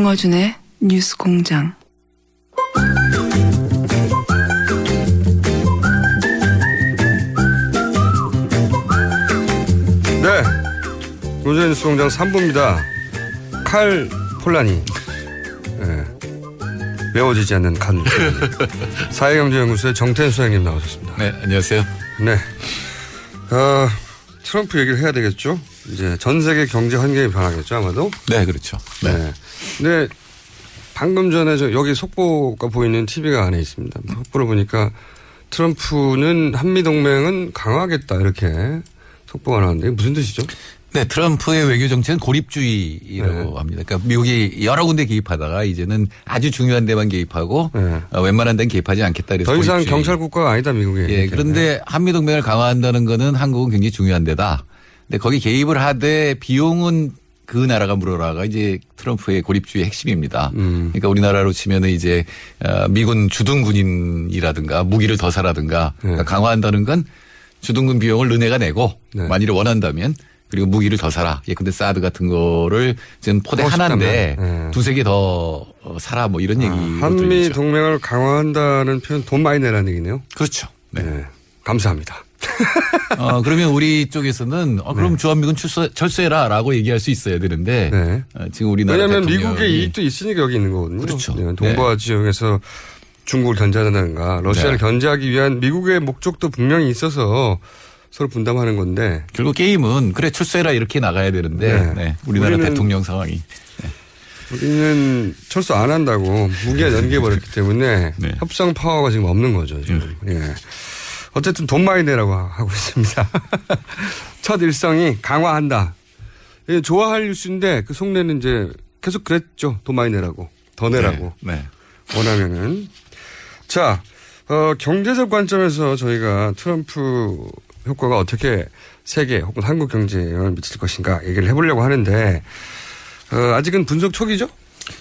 김어준의 뉴스 공장. 네. 노전 뉴스 공장 3부입니다. 칼 폴라니. 네. 외워지지 않는 간. [LAUGHS] 사회경제연구소의 정태현 소장님 나오셨습니다. 네, 안녕하세요. 네. 어, 트럼프 얘기를 해야 되겠죠? 이제 전 세계 경제 환경이 변하겠죠, 아마도? 네, 그렇죠. 네. 근데 방금 전에 저 여기 속보가 보이는 TV가 안에 있습니다. 속보를 보니까 트럼프는 한미 동맹은 강화하겠다, 이렇게 속보가 나왔는데 무슨 뜻이죠? 네, 트럼프의 외교 정책은 고립주의라고 합니다. 그러니까 미국이 여러 군데 개입하다가 이제는 아주 중요한 데만 개입하고 어, 웬만한 데는 개입하지 않겠다 그래서 더 이상 고립주의. 경찰 국가가 아니다, 미국이. 예, 그런데 한미 동맹을 강화한다는 거는 한국은 굉장히 중요한 데다. 근데 거기 개입을 하되 비용은 그 나라가 물어라가 이제 트럼프의 고립주의 핵심입니다. 음. 그러니까 우리나라로 치면은 이제 어, 미군 주둔 군인이라든가 무기를 더 사라든가 네. 그러니까 강화한다는 건 주둔군 비용을 너네가 내고 네. 만일 원한다면 그리고 무기를 더 사라. 예컨대 사드 같은 거를 지금 포대 하나인데 네. 두세 개 더 사라 뭐 이런 얘기. 한미 동맹을 강화한다는 표현 돈 많이 내라는 얘기네요. 그렇죠. 네. 감사합니다. 어, 그러면 우리 쪽에서는 어, 네. 그럼 주한미군 출소, 철수해라라고 얘기할 수 있어야 되는데 어, 지금 우리나라 왜냐하면 미국의 이익도 있으니까 여기 있는 거거든요. 그렇죠. 네, 동북아 지역에서 중국을 견제한다든가 러시아를 네. 견제하기 위한 미국의 목적도 분명히 있어서 서로 분담하는 건데 결국 게임은 그래 출소해라 이렇게 나가야 되는데 네. 네, 우리나라 우리는 대통령 상황이 우리는 철수 안 한다고 무기가 연기해 버렸기 때문에 네. 협상 파워가 지금 없는 거죠. 지금. 예. 어쨌든 돈 많이 내라고 하고 있습니다. [LAUGHS] 첫 일성이 강화한다. 예, 좋아할 뉴스인데 그 속내는 이제 계속 그랬죠. 돈 많이 내라고. 더 내라고. 네. 원하면은. 자, 어, 경제적 관점에서 저희가 트럼프 효과가 어떻게 세계 혹은 한국 경제에 영향을 미칠 것인가 얘기를 해보려고 하는데, 어, 아직은 분석 초기죠?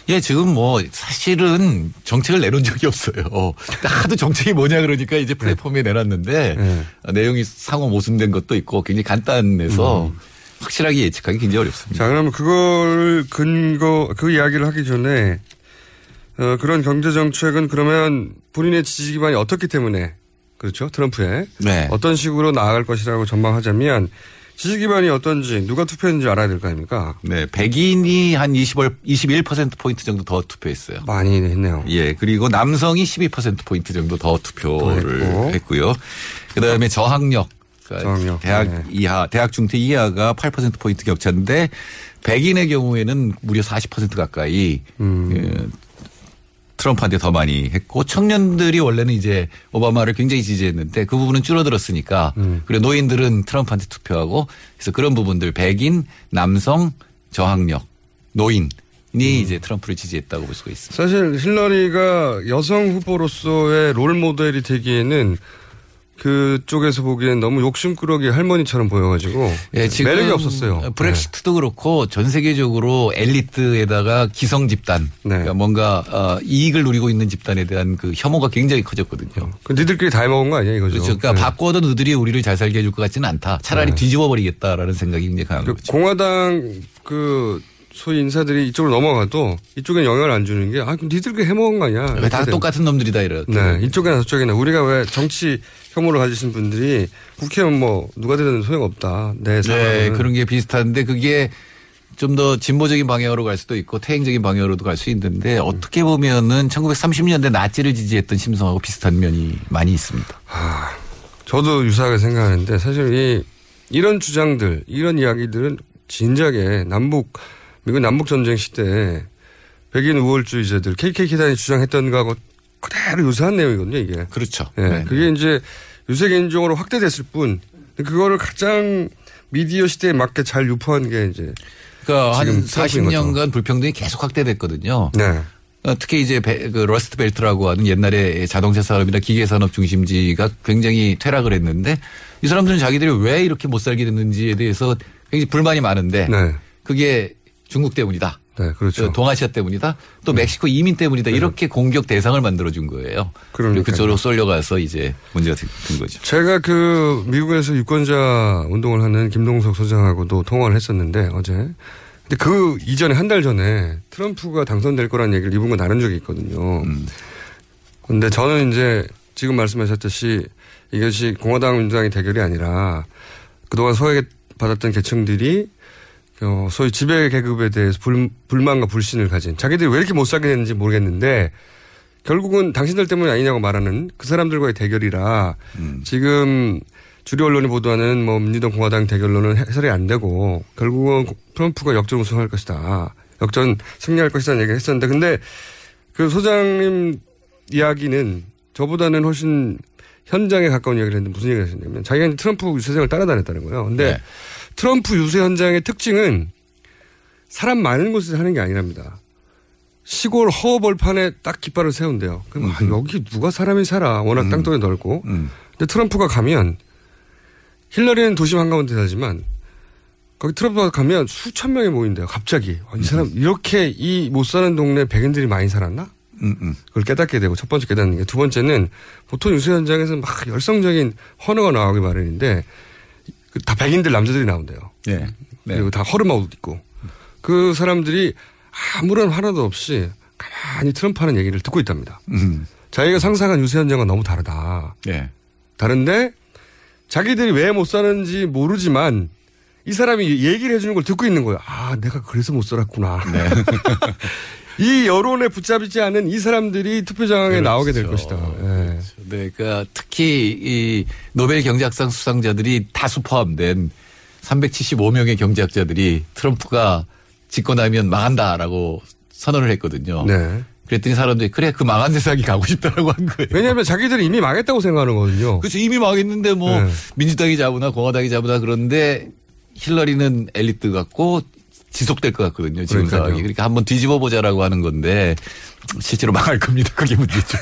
예, 지금 뭐 사실은 정책을 내놓은 적이 없어요. 하도 정책이 뭐냐 그러니까 이제 플랫폼에 내놨는데 아, 내용이 상호 모순된 것도 있고 굉장히 간단해서 확실하게 예측하기 굉장히 어렵습니다. 자, 그러면 그걸 근거, 그 이야기를 하기 전에, 어, 그런 경제 정책은 그러면 본인의 지지 기반이 어떻기 때문에, 그렇죠? 트럼프의. 네. 어떤 식으로 나아갈 것이라고 전망하자면, 지지 기반이 어떤지, 누가 투표했는지 알아야 될 거 아닙니까? 네, 백인이 한 20, 21%포인트 정도 더 투표했어요. 많이 했네요. 예, 그리고 남성이 12%포인트 정도 더 투표를 더 했고. 했고요. 그 다음에 저학력. 그러니까 대학 네. 이하, 대학 중퇴 이하가 8%포인트 격차인데 백인의 경우에는 무려 40% 가까이 음. 예, 트럼프한테 더 많이 했고 청년들이 원래는 이제 오바마를 굉장히 지지했는데 그 부분은 줄어들었으니까 음. 그리고 노인들은 트럼프한테 투표하고 그래서 그런 부분들 백인, 남성, 저학력, 노인 이 음. 이제 트럼프를 지지했다고 볼 수가 있습니다. 사실 힐러리가 여성 후보로서의 롤 모델이 되기에는 그쪽에서 보기엔 너무 욕심꾸러기 할머니처럼 보여가지고 예, 지금 매력이 없었어요. 네. 브렉시트도 그렇고 전 세계적으로 엘리트에다가 기성 집단, 네. 그러니까 뭔가 어, 이익을 누리고 있는 집단에 대한 그 혐오가 굉장히 커졌거든요. 그 니들끼리 다 해먹은 거 아니야 이거죠? 그렇죠. 그러니까 네. 바꿔도 너들이 우리를 잘 살게 해줄 것 같지는 않다. 차라리 네. 뒤집어 버리겠다라는 생각이 굉장히 강한 그 거죠. 공화당 그 소위 인사들이 이쪽으로 넘어가도 이쪽엔 영향을 안 주는 게 아, 그럼 니들끼리 해먹은 거 아니야? 다 이렇게 되는 똑같은 놈들이다 이렇게. 네, 이쪽이나 저쪽이나 우리가 왜 정치 혐오를 가지신 분들이 국회의원 뭐 누가 되든 소용없다. 내 네. 그런 게 비슷한데 그게 좀 더 진보적인 방향으로 갈 수도 있고 퇴행적인 방향으로도 갈 수 있는데 어떻게 보면은 1930년대 나치를 지지했던 심성하고 비슷한 면이 많이 있습니다. 저도 유사하게 생각하는데 사실 이 이런 주장들, 이런 이야기들은 진작에 남북 미국 남북 전쟁 시대에 백인 우월주의자들 KKK단이 주장했던 거하고 그대로 유사한 내용이거든요, 이게. 그렇죠. 예. 네. 그게 이제 유색 인종으로 확대됐을 뿐 그거를 가장 미디어 시대에 맞게 잘 유포한 게 이제 그러니까 한 지금 트럼프인 40년간 불평등이 계속 확대됐거든요. 네. 어, 특히 이제 배- 그 러스트 벨트라고 하는 옛날에 자동차 산업이나 기계 산업 중심지가 굉장히 퇴락을 했는데 이 사람들은 자기들이 왜 이렇게 못 살게 됐는지에 대해서 굉장히 불만이 많은데 네. 그게 중국 때문이다. 네, 그렇죠. 어, 동아시아 때문이다. 또 멕시코 이민 때문이다. 이렇게 공격 대상을 만들어 준 거예요. 그리고 그러니까요. 그쪽으로 쏠려가서 이제 문제가 된 거죠. 제가 그 미국에서 유권자 운동을 하는 김동석 소장하고도 통화를 했었는데 어제. 근데 그 이전에 한 달 전에 트럼프가 당선될 거라는 얘기를 이분과 나눈 적이 있거든요. 근데 저는 이제 지금 말씀하셨듯이 이것이 공화당 민주당의 대결이 아니라 그동안 소외 받았던 계층들이 어, 소위 지배 계급에 대해서 불, 불만과 불신을 가진 자기들이 왜 이렇게 못 살게 됐는지 모르겠는데 결국은 당신들 때문이 아니냐고 말하는 그 사람들과의 대결이라 지금 주류 언론이 보도하는 뭐 민주당 공화당 대결로는 해설이 안 되고 결국은 트럼프가 역전 우승할 것이다. 역전 승리할 것이다는 얘기를 했었는데 근데 그 소장님 이야기는 저보다는 훨씬 현장에 가까운 이야기를 했는데 무슨 얘기를 하셨냐면 자기가 트럼프 유세장을 따라다녔다는 거예요. 근데 트럼프 유세 현장의 특징은 사람 많은 곳에서 하는 게 아니랍니다. 시골 허벌판에 딱 깃발을 세운대요. 그럼 아, 여기 누가 사람이 살아. 워낙 땅덩이 넓고. 근데 트럼프가 가면 힐러리는 도심 한가운데 살지만 거기 트럼프가 가면 수천 명이 모인대요. 갑자기. 아, 이 사람 이렇게 이 못 사는 동네 백인들이 많이 살았나? 음, 그걸 깨닫게 되고 첫 번째 깨닫는 게 두 번째는 보통 유세 현장에서 막 열성적인 헌어가 나오기 마련인데 그 다 백인들 남자들이 나온대요. 네. 그리고 다 허름한 옷 입고 그 사람들이 아무런 하나도 없이 가만히 트럼프 하는 얘기를 듣고 있답니다. 음. 자기가 상상한 유세 현장과 너무 다르다. 네. 다른데 자기들이 왜 못 사는지 모르지만 이 사람이 얘기를 해주는 걸 듣고 있는 거예요. 아, 내가 그래서 못 살았구나. 네. [LAUGHS] 이 여론에 붙잡히지 않은 이 사람들이 투표장에 나오게 될 것이다. 예. 네, 그러니까 특히 이 노벨 경제학상 수상자들이 다수 포함된 375명의 경제학자들이 트럼프가 집권하면 망한다라고 선언을 했거든요. 네. 그랬더니 사람들이 그래 그 망한 세상이 가고 싶다라고 한 거예요. 왜냐하면 자기들이 이미 망했다고 생각하는 거거든요. 그래서 이미 망했는데 뭐 네. 민주당이 잡으나 공화당이 잡으나 그런데 힐러리는 엘리트 같고 지속될 것 같거든요. 지금 그러니까요. 상황이. 그러니까 한번 뒤집어 보자라고 하는 건데 실제로 망할 겁니다. 그게 문제죠. [LAUGHS]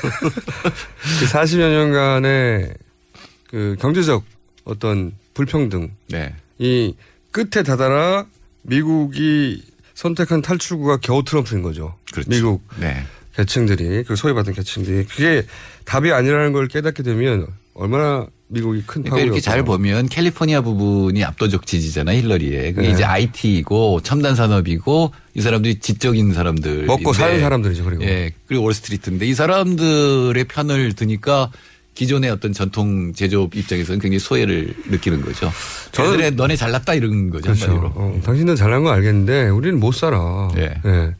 그 40여 년간의 그 경제적 어떤 불평등. 네. 이 끝에 다다라 미국이 선택한 탈출구가 겨우 트럼프인 거죠. 그렇죠. 미국 네. 계층들이 그 소외받은 계층들이 그게 답이 아니라는 걸 깨닫게 되면 얼마나 미국이 큰 그러니까 이렇게 잘 보면 캘리포니아 부분이 압도적 지지잖아 힐러리에. 그게 네. 이제 IT이고 첨단 산업이고 이 사람들이 지적인 사람들. 먹고 사는 사람들이죠, 그리고. 예. 그리고 월스트리트인데 이 사람들의 편을 드니까 기존의 어떤 전통 제조업 입장에서는 굉장히 소외를 느끼는 거죠. 저들의 너네 잘났다 이런 거죠. 그렇죠. 어, 당신은 잘난 거 알겠는데 우리는 못 살아. 예. 예.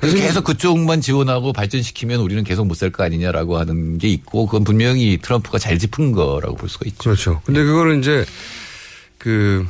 그래서 계속 그쪽만 지원하고 발전시키면 우리는 계속 못 살 거 아니냐라고 하는 게 있고 그건 분명히 트럼프가 잘 짚은 거라고 볼 수가 있죠. 그렇죠. 근데 그거를 이제 그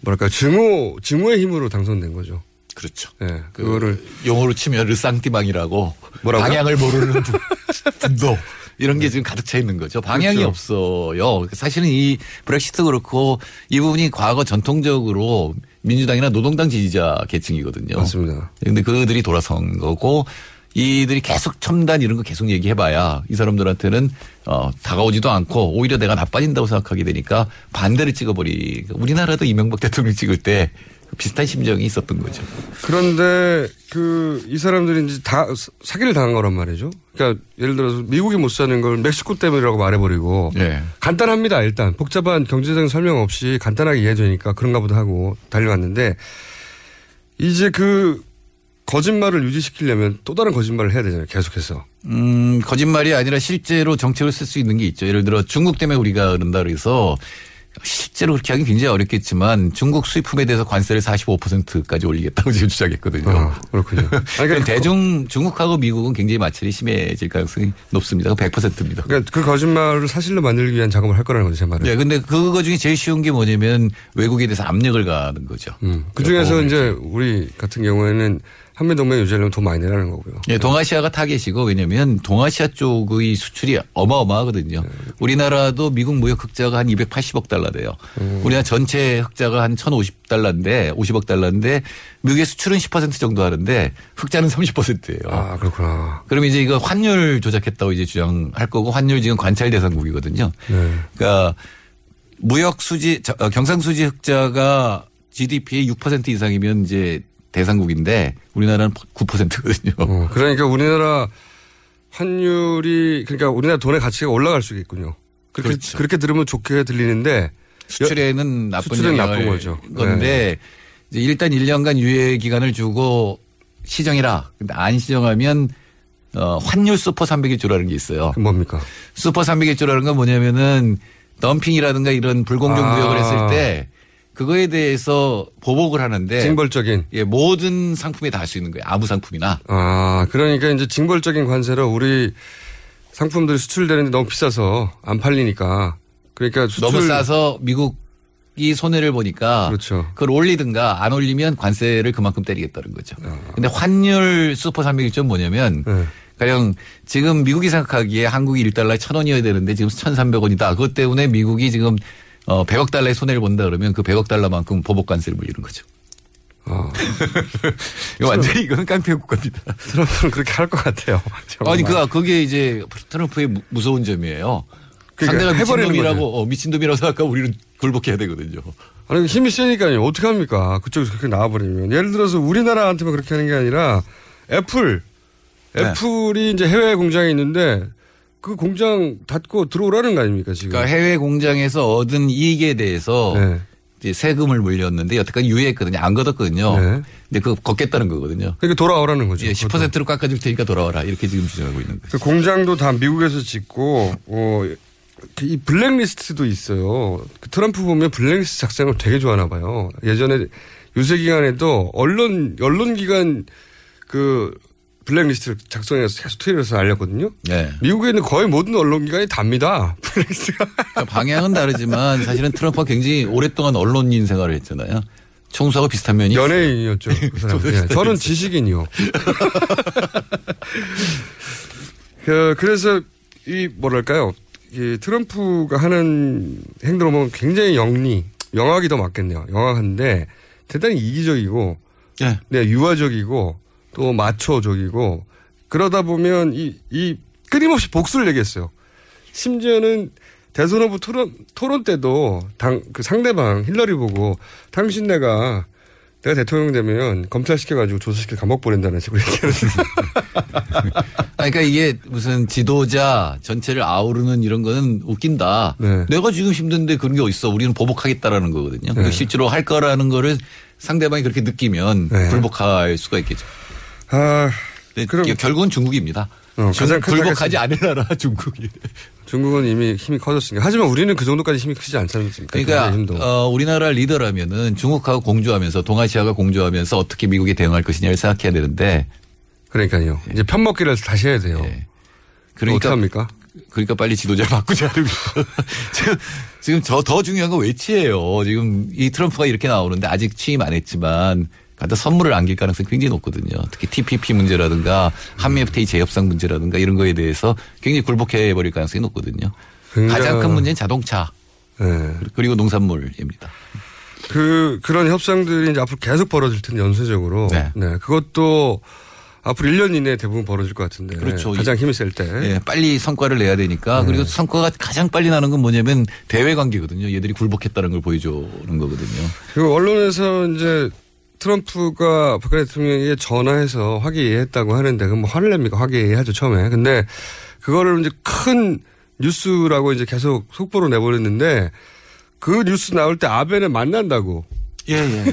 뭐랄까 증오 증오의 힘으로 당선된 거죠. 그렇죠. 예. 그 그거를 용어로 치면 르상띠망이라고 뭐라고요? 방향을 모르는 분- [LAUGHS] 분도 이런 게 지금 가득 차 있는 거죠. 방향이 그렇죠. 없어요. 사실은 이 브렉시트 그렇고 이 부분이 과거 전통적으로 민주당이나 노동당 지지자 계층이거든요. 맞습니다. 근데 그들이 돌아선 거고 이들이 계속 첨단 이런 거 계속 얘기해봐야 이 사람들한테는 어, 다가오지도 않고 오히려 내가 나빠진다고 생각하게 되니까 반대를 찍어버리. 우리나라도 이명박 대통령 찍을 때 비슷한 심정이 있었던 거죠. 그런데 그 이 사람들이 이제 다 사- 사기를 당한 거란 말이죠. 그러니까 예를 들어서 미국이 못 사는 걸 멕시코 때문이라고 말해버리고 예. 간단합니다. 일단 복잡한 경제적인 설명 없이 간단하게 이해되니까 그런가 보다 하고 달려갔는데 이제 그 거짓말을 유지시키려면 또 다른 거짓말을 해야 되잖아요. 계속해서. 음, 거짓말이 아니라 실제로 정책을 쓸 수 있는 게 있죠. 예를 들어 중국 때문에 우리가 그런다 그래서 실제로 그렇게 하기 굉장히 어렵겠지만 중국 수입품에 대해서 관세를 45%까지 올리겠다고 지금 주장했거든요. 아, 그렇군요. [LAUGHS] 그럼 대중 중국하고 미국은 굉장히 마찰이 심해질 가능성이 높습니다. 100%입니다. 그러니까 그 거짓말을 사실로 만들기 위한 작업을 할 거라는 거죠. 제 말은. 네, 근데 그거 중에 제일 쉬운 게 뭐냐면 외국에 대해서 압력을 가하는 거죠. 그 중에서 이제 우리 같은 경우에는 한미동맹 유지하려면 돈 많이 내라는 거고요. 예, 동아시아가 타겟이고 왜냐면 동아시아 쪽의 수출이 어마어마하거든요. 우리나라도 미국 무역 흑자가 한 280억 달러 돼요. 우리나라 전체 흑자가 한 1,050달러인데 50억 달러인데 미국의 수출은 10% 정도 하는데 흑자는 30%예요. 아, 그렇구나. 그럼 이제 이거 환율 조작했다고 이제 주장할 거고 환율 지금 관찰 대상국이거든요. 네. 그러니까 무역 수지 저- 어, 경상 수지 흑자가 GDP의 6% 이상이면 이제 대상국인데 우리나라는 9%거든요. 어, 그러니까 우리나라 환율이 그러니까 우리나라 돈의 가치가 올라갈 수 있겠군요. 그렇게 그렇죠. 그렇게 들으면 좋게 들리는데 수출에는 나쁜 수출은 나쁜 거죠. 건데 이제 일단 1년간 유예 기간을 주고 시정이라. 근데 안 시정하면 어, 환율 슈퍼 301조라는 게 있어요. 뭡니까? 슈퍼 301조라는 건 뭐냐면은 덤핑이라든가 이런 불공정 아. 무역을 했을 때 그거에 대해서 보복을 하는데 징벌적인 예, 모든 상품에 다 할 수 있는 거예요. 아무 상품이나. 아, 그러니까 이제 징벌적인 관세로 우리 상품들이 수출되는데 너무 비싸서 안 팔리니까 그러니까 수출 너무 싸서 미국이 손해를 보니까 그렇죠. 그걸 올리든가 안 올리면 관세를 그만큼 때리겠다는 거죠. 아. 근데 환율 슈퍼 301조 뭐냐면 네. 가령 지금 미국이 생각하기에 한국이 1달러에 1,000원이어야 되는데 지금 1,300원이다. 그것 때문에 미국이 지금 어 100억 달러의 손해를 본다 그러면 그 100억 달러만큼 보복 관세를 물리는 거죠. 아. [LAUGHS] 이거 완전히 이거는 깡패 국가입니다. 트럼프는 그렇게 할 것 같아요. [LAUGHS] 아니 그 그게 이제 트럼프의 무- 무서운 점이에요. 그러니까 상대가 미친놈이라고 어, 미친놈이라고 생각하고 우리는 굴복해야 되거든요. 아니 힘이 세니까요. 어떻게 합니까? 그쪽에서 그렇게 나와버리면 예를 들어서 우리나라한테만 그렇게 하는 게 아니라 애플 네. 애플이 이제 해외 공장이 있는데 그 공장 닫고 들어오라는 거 아닙니까 지금? 그러니까 해외 공장에서 얻은 이익에 대해서 네. 세금을 물렸는데 여태까지 유예했거든요. 안 걷었거든요. 네. 근데 그거 걷겠다는 거거든요. 그러니까 돌아오라는 거죠. 예, 10%로 깎아줄 테니까 돌아와라. 이렇게 지금 주장하고 있는 거죠. 그 공장도 다 미국에서 짓고 어, 이 블랙리스트도 있어요. 그 트럼프 보면 블랙리스트 작성을 되게 좋아하나 봐요. 예전에 유세 기간에도 언론 언론 기관 그 블랙리스트를 작성해서 계속 트위터에서 알렸거든요. 네. 미국에 있는 거의 모든 언론 기관이 답니다. [LAUGHS] 블랙리스트가. 그러니까 방향은 다르지만 사실은 트럼프가 굉장히 오랫동안 언론인 생활을 했잖아요. 총수하고 비슷한 면이. 연예인이었죠. 그 비슷하게 [LAUGHS] 저는. 지식인이요. [LAUGHS] 그, 그래서 이 뭐랄까요. 이 트럼프가 하는 행동을 보면 굉장히 영리, 영악이 더 맞겠네요. 영악한데 대단히 이기적이고 네. 네, 유화적이고 또 마초적이고 그러다 보면 이, 이 끊임없이 복수를 얘기했어요. 심지어는 대선 후보 토론, 토론 때도 당, 그 상대방 힐러리 보고 당신 내가 내가 대통령 되면 검찰 시켜가지고 조사시켜 감옥 보낸다는 식으로 얘기하는. [LAUGHS] 그러니까 이게 무슨 지도자 전체를 아우르는 이런 거는 웃긴다. 내가 지금 힘든데 그런 게 어딨어. 우리는 보복하겠다라는 거거든요. 네. 실제로 할 거라는 거를 상대방이 그렇게 느끼면 네. 불복할 수가 있겠죠. 아, 그럼 결국은 중국입니다. 어, 가장 큰 불복하지 않을 나라 중국이. 중국은 이미 힘이 커졌으니까. 하지만 우리는 그 정도까지 힘이 크지 않지 않습니까? 그러니까. 어, 우리나라 리더라면은 중국하고 공조하면서 동아시아가 공조하면서 어떻게 미국에 대응할 것이냐를 생각해야 되는데 그러니까요. 이제 편먹기를 다시 해야 돼요. 그러니까 어떡합니까? 그러니까 빨리 지도자를 바꾸자는 거죠. [LAUGHS] 지금 지금 저 더 중요한 건 외치예요. 지금 이 트럼프가 이렇게 나오는데 아직 취임 안 했지만 갖다 선물을 안길 가능성이 굉장히 높거든요. 특히 TPP 문제라든가 한미 FTA 재협상 문제라든가 이런 거에 대해서 굉장히 굴복해 버릴 가능성이 높거든요. 가장 큰 문제는 자동차 네. 그리고 농산물입니다. 그, 그런 협상들이 이제 앞으로 계속 벌어질 텐데, 연쇄적으로. 네. 그것도 앞으로 1년 이내에 대부분 벌어질 것 같은데. 그렇죠. 가장 힘이 셀 때. 예, 빨리 성과를 내야 되니까 네. 그리고 성과가 가장 빨리 나는 건 뭐냐면 대외 관계거든요. 얘들이 굴복했다는 걸 보여주는 거거든요. 그리고 언론에서 이제 트럼프가 박근혜 대통령에게 전화해서 화기애애했다고 하는데, 그럼 뭐 화를 냅니까? 화기애애하죠, 처음에. 근데 그거를 이제 큰 뉴스라고 이제 계속 속보로 내버렸는데, 그 뉴스 나올 때 아베는 만난다고. 예, 예, 예.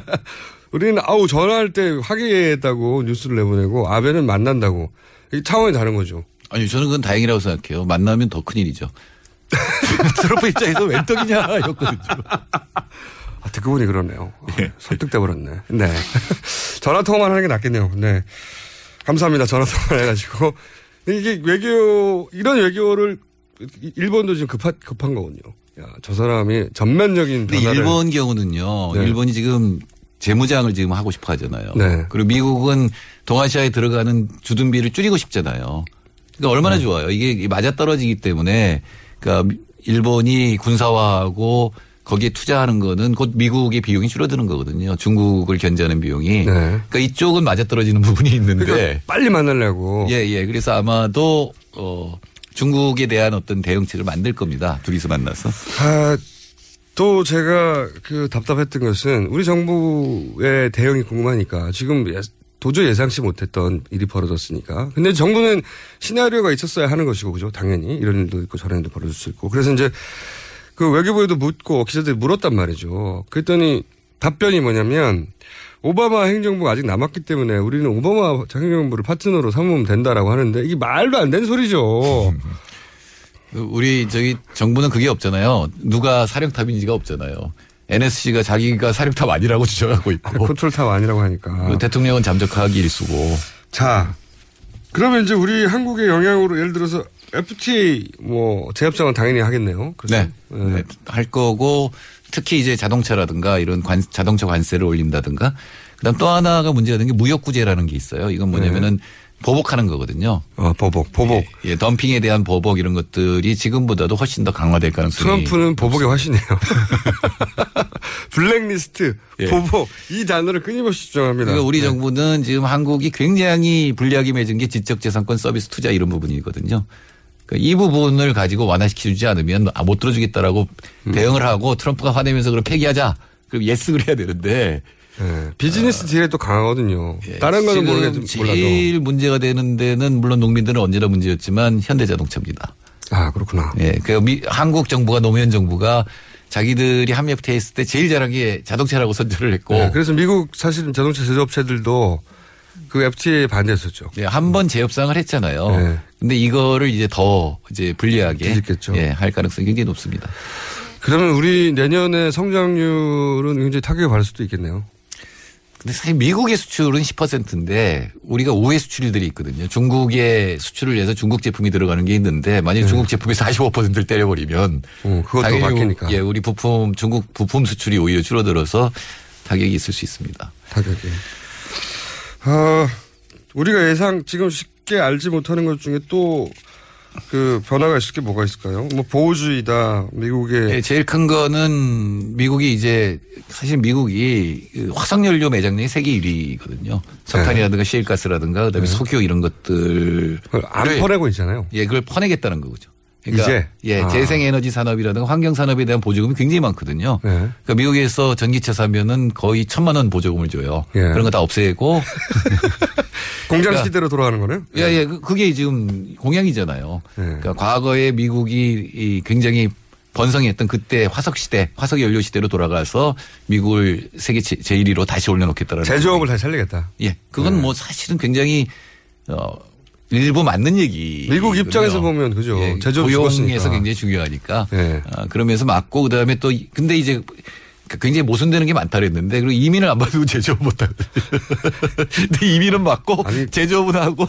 [LAUGHS] 우리는 아우 전화할 때 화기애애했다고 뉴스를 내보내고 아베는 만난다고. 이 차원이 다른 거죠. 아니 저는 그건 다행이라고 생각해요. 만나면 더 큰 일이죠. [LAUGHS] 트럼프 입장에서 웬 떡이냐 였거든요. 아, 듣고 보니 그러네요. 아, 설득돼 버렸네. 네. [LAUGHS] 전화 통화만 하는 게 낫겠네요. 네. 감사합니다. 전화 통화를 해가지고. 이게 외교, 이런 외교를 일본도 지금 급한, 급한 거군요. 야, 저 사람이 전면적인 근데. 일본 경우는요. 네. 일본이 지금 재무장을 지금 하고 싶어 하잖아요. 네. 그리고 미국은 동아시아에 들어가는 주둔비를 줄이고 싶잖아요. 그러니까 얼마나 네. 좋아요. 이게 맞아떨어지기 때문에 그러니까 일본이 군사화하고 거기에 투자하는 거는 곧 미국의 비용이 줄어드는 거거든요. 중국을 견제하는 비용이. 그러니까 이쪽은 맞아떨어지는 [LAUGHS] 부분이 있는데 네. 그러니까 빨리 만나려고. 예, 예. 그래서 아마도 어 중국에 대한 어떤 대응책을 만들 겁니다. 둘이서 만나서. 아, 또 제가 그 답답했던 것은 우리 정부의 대응이 궁금하니까 지금 예- 도저히 예상치 못했던 일이 벌어졌으니까. 근데 정부는 시나리오가 있었어야 하는 것이고, 그죠? 당연히. 이런 일도 있고 저런 일도 벌어질 수 있고. 그래서 이제 그 외교부에도 묻고 기자들이 물었단 말이죠. 그랬더니 답변이 뭐냐면 오바마 행정부가 아직 남았기 때문에 우리는 오바마 행정부를 파트너로 삼으면 된다라고 하는데 이게 말도 안 되는 소리죠. [LAUGHS] 우리 저기 정부는 그게 없잖아요. 누가 사령탑인지가 없잖아요. NSC가 자기가 사령탑 아니라고 [LAUGHS] 주장하고 있고. 컨트롤타워 아니라고 하니까. 그리고 대통령은 잠적하기 일쑤고. 자, 그러면 이제 우리 한국의 영향으로 예를 들어서 FTA 뭐 재협상은 당연히 하겠네요. 그래서 네. 네. 할 거고 특히 이제 자동차라든가 이런 관, 자동차 관세를 올린다든가 그다음 또 하나가 문제가 되는 게 무역 구제라는 게 있어요. 이건 뭐냐면은 보복하는 거거든요. 어, 보복, 보복. 예, 예, 덤핑에 대한 보복 이런 것들이 지금보다도 훨씬 더 강화될 가능성이. 트럼프는 보복의 화신이에요. [LAUGHS] 블랙리스트, 예. 보복 이 단어를 끊임없이 주장합니다. 그러니까 우리 네. 정부는 지금 한국이 굉장히 불리하게 맺은 게 지적재산권 서비스 투자 이런 부분이거든요. 그러니까 이 부분을 가지고 완화시켜주지 않으면 아, 못 들어주겠다라고 음. 대응을 하고 트럼프가 화내면서 그럼 폐기하자. 그럼 yes를 해야 되는데. 네. 비즈니스 deal에 또 강하거든요. 다른 거는 아. 예. 지금 모르겠, 몰라도. 제일 문제가 되는 데는 물론 농민들은 언제나 문제였지만 현대자동차입니다. 아 그렇구나. 예, 그 미- 한국 정부가 노무현 정부가 자기들이 FTA 했을 때 제일 잘한 게 자동차라고 선전을 했고. 네, 그래서 미국 사실은 자동차 제조업체들도 그 FTA에 반대했었죠. 예, 한 번 재협상을 했잖아요. 네. 근데 이거를 이제 더 이제 불리하게 뒤집겠죠. 예, 할 가능성이 굉장히 높습니다. 그러면 우리 내년에 성장률은 굉장히 타격을 받을 수도 있겠네요. 근데 사실 미국의 수출은 10%인데 우리가 우회 수출들이 있거든요. 중국의 수출을 위해서 중국 제품이 들어가는 게 있는데 만약에 중국 제품이 45%를 때려버리면 네. 그것도 막히니까. 예, 우리 부품 중국 부품 수출이 오히려 줄어들어서 타격이 있을 수 있습니다. 타격이. 아, 우리가 예상 지금 쉽게 알지 못하는 것 중에 또 그 변화가 있을 게 뭐가 있을까요? 뭐 보호주의다, 미국의 예, 제일 큰 거는 미국이 이제 사실 미국이 그 화석연료 매장량이 세계 1위거든요. 석탄이라든가 시일가스라든가 그다음에 석유 이런 것들 안 퍼내고 있잖아요. 예, 그걸 퍼내겠다는 거죠. 그러니까 이제? 예, 아. 재생에너지 산업이라든가 환경 산업에 대한 보조금이 굉장히 많거든요. 네. 그러니까 미국에서 전기차 사면은 거의 천만 원 보조금을 줘요. 예. 그런 거 다 없애고 [LAUGHS] 공장 그러니까 시대로 돌아가는 거네요. 예, 예. 그- 그게 지금 공약이잖아요. 그러니까 과거에 미국이 이 굉장히 번성했던 그때 화석 시대, 화석 연료 시대로 돌아가서 미국을 세계 제- 제1위로 다시 올려놓겠다라는. 제조업을 다시 살리겠다. 예. 그건 뭐 사실은 굉장히 어 일부 맞는 얘기. 미국 입장에서 보면 그죠. 제조업 고용에서. 굉장히 중요하니까. 예. 아, 그러면서 맞고 그다음에 또 이- 근데 이제 굉장히 모순되는 게 많다 그랬는데 그리고 이민을 안 받으면 제조업 못 하거든요. 근데 이민은 맞고 제조업은 하고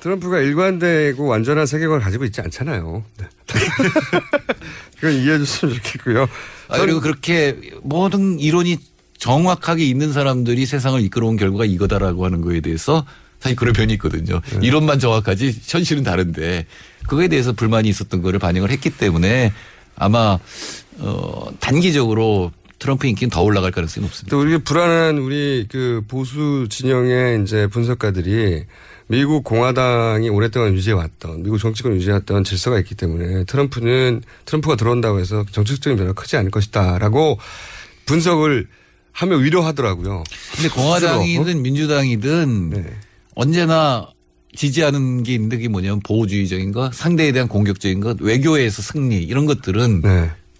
트럼프가 일관되고 완전한 세계관을 가지고 있지 않잖아요. 네. [LAUGHS] 그건 이해해 줬으면 좋겠고요. 아, 그리고 그렇게 모든 이론이 정확하게 있는 사람들이 세상을 이끌어온 결과가 이거다라고 하는 거에 대해서 사실 그런 편이 있거든요. 네. 이론만 정확하지 현실은 다른데 그거에 대해서 불만이 있었던 거를 반영을 했기 때문에 아마 어 단기적으로 트럼프 인기는 더 올라갈 가능성이 높습니다. 또 우리 불안한 우리 그 보수 진영의 이제 분석가들이 미국 공화당이 오랫동안 유지해왔던 미국 정치권 유지해왔던 질서가 있기 때문에 트럼프는 트럼프가 들어온다고 해서 정책적인 변화가 크지 않을 것이다라고 분석을 하며 위로하더라고요. 근데 공화당이든 민주당이든 네. 언제나 지지하는 게 있는데 그게 뭐냐면 보호주의적인 거, 상대에 대한 공격적인 것, 외교에서 승리 이런 것들은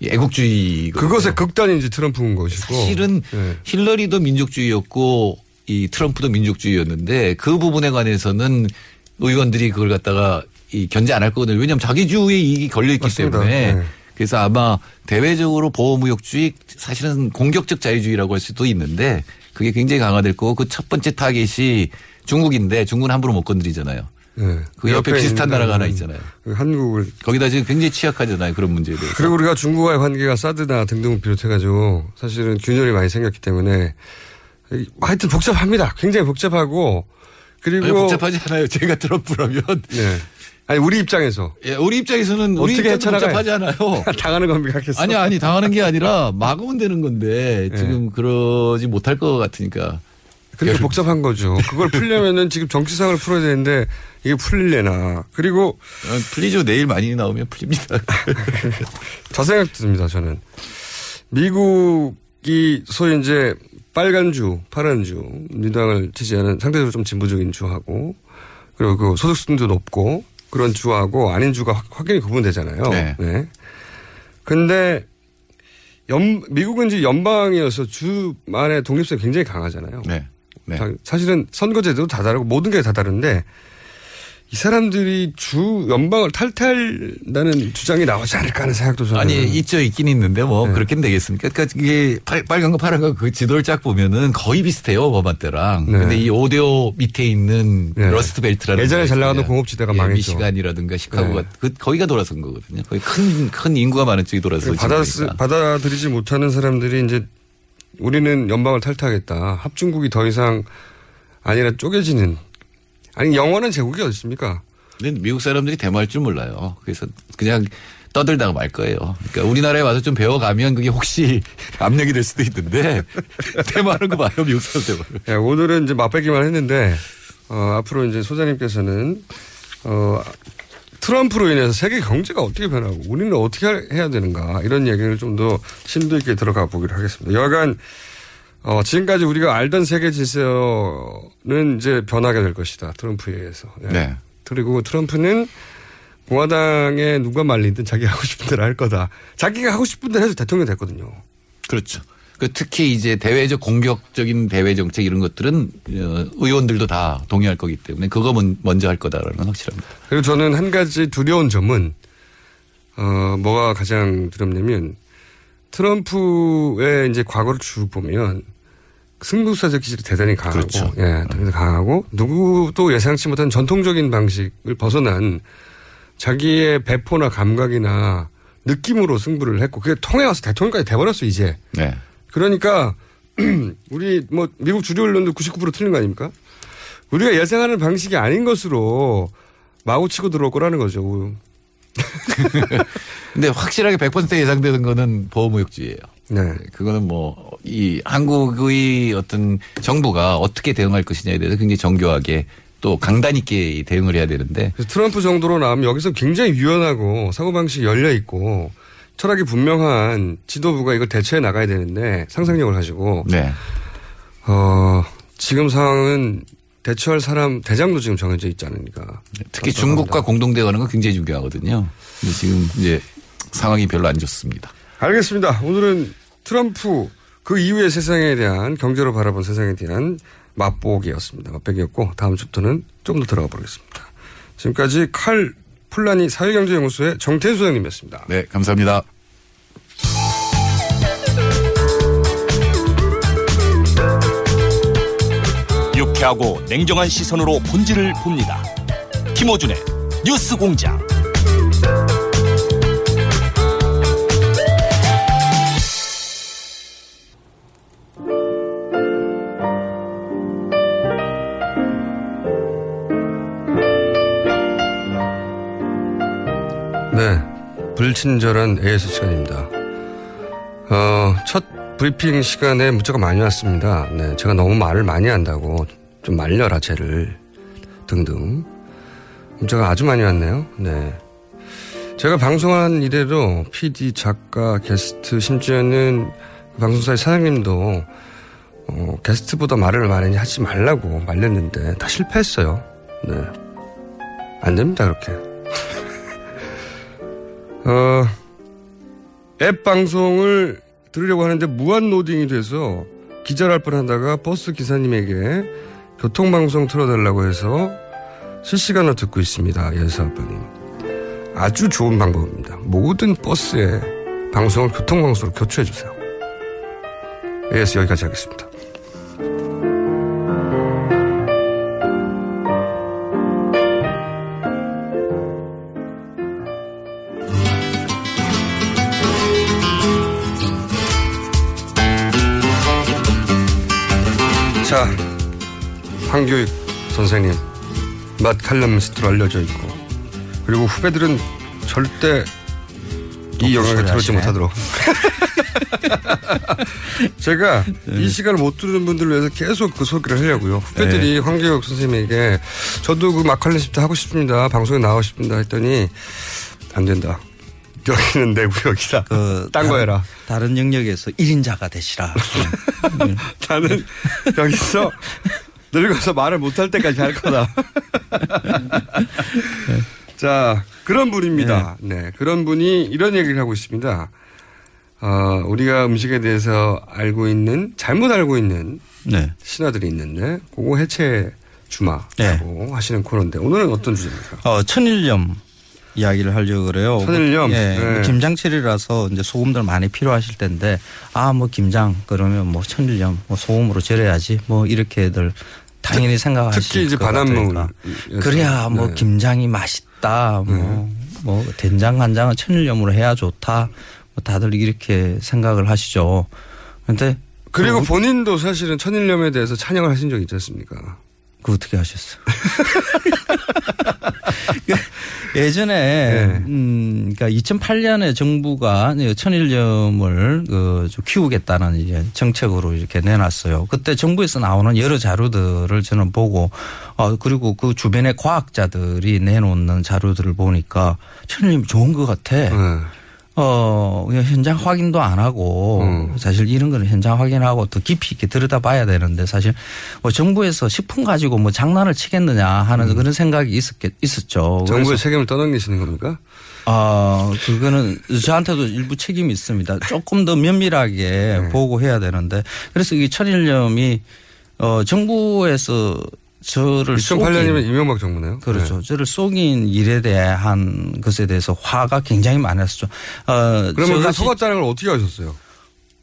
이 애국주의. 네. 그것의 극단이 이제 트럼프인 것이고 사실은 네. 힐러리도 민족주의였고 이 트럼프도 민족주의였는데 그 부분에 관해서는 의원들이 그걸 갖다가 이 견제 안 할 거거든요. 왜냐하면 자기 주의 이익이 걸려 있기. 때문에 네. 그래서 아마 대외적으로 보호무역주의 사실은 공격적 자유주의라고 할 수도 있는데 그게 굉장히 강화될 거고 그 첫 번째 타겟이 중국인데 중국은 함부로 못 건드리잖아요. 네. 그 옆에 비슷한 있는 나라가 하나 있잖아요. 그 한국을 거기다 지금 굉장히 취약하잖아요. 그런 문제에 대해서. 그리고 우리가 중국과의 관계가 사드나 등등을 비롯해가지고 사실은 균열이 많이 생겼기 때문에 이- 하여튼 복잡합니다. 굉장히 복잡하고 그리고 아니, 복잡하지 않아요. 제가 트럼프라면. 네. 아니 우리 입장에서 예, 우리 입장에서는 우리 어떻게? 복잡하지 않아요. [LAUGHS] 당하는 겁니까? 아니 아니 당하는 게 아니라 막으면 되는 건데 네. 지금 그러지 못할 것 같으니까. 그렇게 복잡한 거죠. 그걸 풀려면은 지금 정치상을 풀어야 되는데 이게 풀릴래나. 그리고 어, 풀리죠. 내일 많이 나오면 풀립니다. [LAUGHS] 저 생각 듭니다. 저는 미국이 소위 이제 빨간 주, 파란 주, 민주당을 지지하는 상대적으로 좀 진보적인 주하고 그리고 그 소득 수준도 높고 그런 주하고 아닌 주가 확- 확연히 구분되잖아요. 네. 근데 연, 미국은 이제 연방이어서 주만의 독립성이 굉장히 강하잖아요. 네. 네. 자- 사실은 선거제도도 다 다르고 모든 게 다 다른데 이 사람들이 주 연방을 탈퇴한다는 주장이 나오지 않을까 하는 생각도 저는 아니 있죠 있긴 있는데 뭐 네. 그렇게 되겠습니까? 그러니까 이게 빨, 빨간 거 파란 거 그 지도를 쫙 보면은 거의 비슷해요 오바마 때랑. 네. 근데 이 오대호 밑에 있는 네. 러스트 벨트라는 예전에 잘 나가던. 공업지대가 예, 망했죠. 미시간이라든가 시카고가 네. 그 거기가 돌아선 거거든요. 거의 큰 큰 인구가 많은 쪽이 돌아서 받아, 받아들이지 못하는 사람들이 이제 우리는 연방을 탈퇴하겠다. 합중국이 더 이상 아니라 쪼개지는 아니 영원한 제국이 어디 있습니까? 근데 미국 사람들이 대모할 줄 몰라요. 그래서 그냥 떠들다가 말 거예요. 그러니까 우리나라에 와서 좀 배워가면 그게 혹시 [LAUGHS] 압력이 될 수도 있는데 [LAUGHS] 대모하는 거 봐요. 미국 사람 대모. 예, 오늘은 이제 맛배기만 했는데 어, 앞으로 이제 소장님께서는 어, 트럼프로 인해서 세계 경제가 어떻게 변하고 우리는 어떻게 할- 해야 되는가 이런 얘기를 좀 더 심도 있게 들어가 보기로 하겠습니다. 여하간 어, 지금까지 우리가 알던 세계 질서는 이제 변하게 될 것이다. 트럼프에 의해서. 예. 네. 그리고 트럼프는 공화당에 누가 말리든 자기 하고 싶은 대로 할 거다. 자기가 하고 싶은 대로 해서 대통령 됐거든요. 그렇죠. 그 특히 이제 대외적 공격적인 대외 정책 이런 것들은 어, 의원들도 다 동의할 거기 때문에 그거 먼- 먼저 할 거다라는 건 확실합니다. 그리고 저는 한 가지 두려운 점은 어 뭐가 가장 두렵냐면 트럼프의 이제 과거를 쭉 보면 승부사적 기질이 대단히 강하고 그렇죠. 예, 대단히 강하고 누구도 예상치 못한 전통적인 방식을 벗어난 자기의 배포나 감각이나 느낌으로 승부를 했고 그게 통해 와서 대통령까지 돼버렸어 이제. 네. 그러니까 [CLEARS THROAT] 우리 뭐 미국 주류 언론도 99% 틀린 거 아닙니까? 우리가 예상하는 방식이 아닌 것으로 마구 치고 들어올 거라는 거죠. [LAUGHS] 근데 확실하게 100% 예상되는 거는 보호무역주의예요. 네. 그거는 뭐 이 한국의 어떤 정부가 어떻게 대응할 것이냐에 대해서 굉장히 정교하게 또 강단 있게 대응을 해야 되는데 트럼프 정도로 나오면 여기서 굉장히 유연하고 사고방식이 열려 있고 철학이 분명한 지도부가 이걸 대처해 나가야 되는데 상상력을 가지고 네. 어, 지금 상황은 대처할 사람 대장도 지금 정해져 있지 않으니까. 특히 중국과 공동 대화하는 건 굉장히 중요하거든요. 근데 지금 이제 상황이 별로 안 좋습니다. 알겠습니다. 오늘은 트럼프 그 이후의 세상에 대한 경제로 바라본 세상에 대한 맛보기였습니다. 맛보기였고 다음 주부터는 좀 더 들어가 보겠습니다. 지금까지 칼 플라니 사회경제연구소의 정태수 소장님이었습니다. 네, 감사합니다. 유쾌하고 냉정한 시선으로 본질을 봅니다. 김호준의 뉴스 공장. 불친절한 AS 시간입니다. 어, 첫 브리핑 시간에 문자가 많이 왔습니다. 네. 제가 너무 말을 많이 한다고 좀 말려라, 쟤를. 등등. 문자가 아주 많이 왔네요. 네. 제가 방송한 이래로 PD, 작가, 게스트, 심지어는 방송사의 사장님도 어, 게스트보다 말을 많이 하지 말라고 말렸는데 다 실패했어요. 네. 안 됩니다, 그렇게. 어, 앱 방송을 들으려고 하는데 무한 로딩이 돼서 기절할 뻔 하다가 버스 기사님에게 교통방송 틀어달라고 해서 실시간으로 듣고 있습니다. 연사아빠님. 아주 좋은 방법입니다. 모든 버스에 방송을 교통방송으로 교체해주세요. AS 여기까지 하겠습니다. 자, 황교익 선생님, 맛 칼럼니스트로 알려져 있고, 그리고 후배들은 절대 이 영역에 들어오지 못하도록. [LAUGHS] 제가 이 시간을 못 들은 분들을 위해서 계속 그 소개를 하려고요. 후배들이 네. 황교익 선생님에게 저도 그 마칼럼니스트 하고 싶습니다. 방송에 나가고 싶습니다. 했더니 안 된다. 여기는 내 구역이다. 딴거 해라. 다른 영역에서 1인자가 되시라. [LAUGHS] 나는 여기서 늙어서 말을 못할 때까지 할 거다. 자, 그런 분입니다. 네. 그런 분이 이런 얘기를 하고 있습니다. 어, 우리가 음식에 대해서 알고 있는, 잘못 알고 있는 네. 신화들이 있는데, 그거 해체 주마라고 하시는 코너인데, 오늘은 어떤 주제입니까? 어, 천일염 이야기를 하려고 그래요. 천일염? 예. 네. 김장철이라서 이제 소금들 많이 필요하실 텐데, 아, 뭐 김장, 그러면 뭐 천일염, 뭐 소금으로 절여야지, 뭐 이렇게들 당연히 생각하실 특히 이제 것 바닷물. 그래야 뭐 네. 김장이 맛있다, 뭐, 뭐 된장 간장은 천일염으로 해야 좋다, 뭐 다들 이렇게 생각을 하시죠. 근데 그리고 그- 본인도 사실은 천일염에 대해서 찬양을 하신 적이 있지 않습니까? 그 어떻게 하셨어요? [LAUGHS] 예전에 네. 음 그러니까 2008년에 정부가 천일염을 그좀 키우겠다는 이제 정책으로 이렇게 내놨어요. 그때 정부에서 나오는 여러 자료들을 저는 보고 어 그리고 그 주변의 과학자들이 내놓는 자료들을 보니까 천일염 좋은 것 같아. 네. 어, 그냥 현장 확인도 안 하고 음. 사실 이런 거는 현장 확인하고 더 깊이 있게 들여다 봐야 되는데 사실 뭐 정부에서 식품 가지고 뭐 장난을 치겠느냐 하는 그런 생각이 있었겠, 있었죠. 음. 정부의 책임을 떠넘기시는 겁니까? 아, 그거는 저한테도 일부 책임이 있습니다. 조금 더 면밀하게 네. 보고 해야 되는데 그래서 이 천일염이 어, 정부에서 저를 2008년이면 속인- 이명박 정부네요. 그렇죠. 저를 속인 일에 대한 것에 대해서 화가 굉장히 많았었죠. 어, 그러면 그 속았다는 걸 어떻게 하셨어요?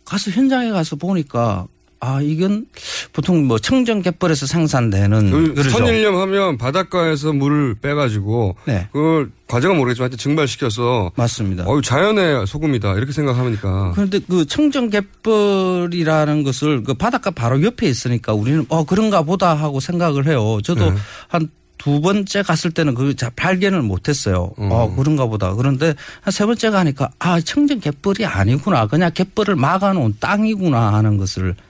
가서 현장에 가서 보니까 아 이건 보통 뭐 청정갯벌에서 생산되는 그 그러죠. 천일염 하면 바닷가에서 물을 빼가지고 네. 그걸 과정은 모르겠지만 하여튼 증발시켜서 맞습니다. 어유 자연의 소금이다 이렇게 생각하니까 그런데 그 청정갯벌이라는 것을 그 바닷가 바로 옆에 있으니까 우리는 어 그런가 보다 하고 생각을 해요. 저도 네. 한두 번째 갔을 때는 그 자- 발견을 못했어요. 음. 어 그런가 보다. 그런데 한 세 번째 가니까 아 청정 갯벌이 아니구나. 그냥 갯벌을 막아놓은 땅이구나 하는 것을 득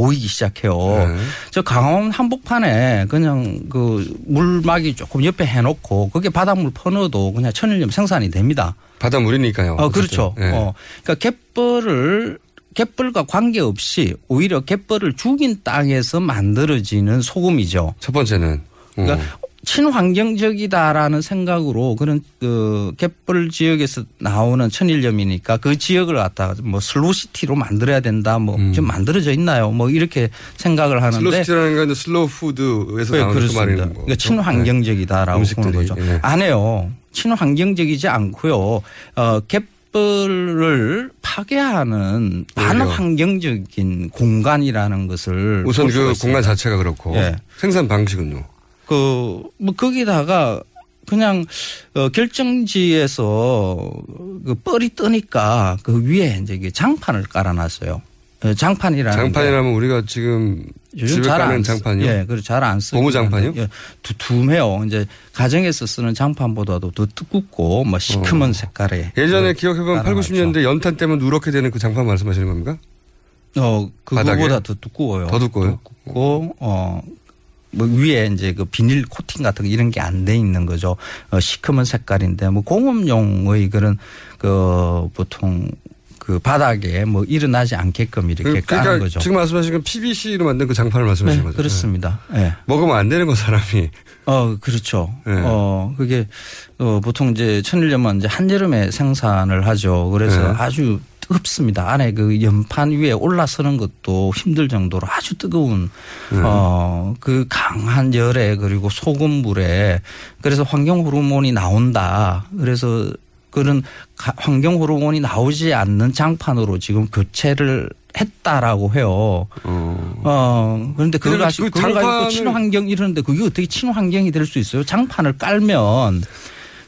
보이기 시작해요. 네. 저 강원 한복판에 그냥 그 물막이 조금 옆에 해놓고 거기에 바닷물 퍼넣어도 그냥 천일염 생산이 됩니다. 바닷물이니까요. 어, 그렇죠. 예. 어, 그러니까 갯벌을 갯벌과 관계없이 오히려 갯벌을 죽인 땅에서 만들어지는 소금이죠. 첫 번째는. 그러니까 어. 친환경적이다라는 생각으로 그런 그 갯벌 지역에서 나오는 천일염이니까 그 지역을 갖다가 뭐 슬로시티로 만들어야 된다 뭐좀 만들어져 있나요? 뭐 이렇게 생각을 하는데 음. 슬로시티라는 건 슬로우 푸드에서 네, 나오는 그 거. 그러니까 친환경적이다라고 음식들이, 보는 거죠. 예. 안 해요. 친환경적이지 않고요. 어, 갯벌을 파괴하는 반환경적인 공간이라는 것을 우선 그 있습니다. 공간 자체가 그렇고 예. 생산 방식은요. 그, 뭐, 거기다가 그냥, 어, 결정지에서 그 뻘이 뜨니까 그 위에 이제 이게 장판을 깔아놨어요. 어, 장판이라는. 게 장판이라면 우리가 지금 요즘 집에 잘 까는 안 쓰- 장판이요? 예, 그리고 잘안 쓰고. 고무 장판이요? 예, 두툼해요. 이제 가정에서 쓰는 장판보다도 더 두껍고 뭐 시커먼 색깔의. 예전에 기억해보면 8, 깔아놨죠. 90년대 연탄 때문에 누렇게 되는 그 장판 말씀하시는 겁니까? 어, 그거보다? 더 두꺼워요. 더 두꺼워요? 두껍고, 어, 뭐 위에 이제 그 비닐 코팅 같은 거 이런 게 안 돼 있는 거죠. 어, 시커먼 색깔인데 뭐 공업용의 그런 그 보통 그 바닥에 뭐 일어나지 않게끔 이렇게 그- 까는 그러니까 거죠. 지금 말씀하신 건 PVC로 만든 그 장판을 말씀하시는 네, 거죠? 그렇습니다. 예. 먹으면 안 되는 거 사람이. 어, 그렇죠. 네. 어, 그게, 어, 보통 이제 천일염은 이제 한여름에 생산을 하죠. 그래서 네. 아주 뜨겁습니다. 안에 그 연판 위에 올라서는 것도 힘들 정도로 아주 뜨거운, 네. 어, 그 강한 열에 그리고 소금물에 그래서 환경 호르몬이 나온다. 그래서 그런 가- 환경 호르몬이 나오지 않는 장판으로 지금 교체를 했다라고 해요. 어, 그런데 그걸 가지고, 그 그걸 가지고 장판을- 친환경 이러는데 그게 어떻게 친환경이 될 수 있어요? 장판을 깔면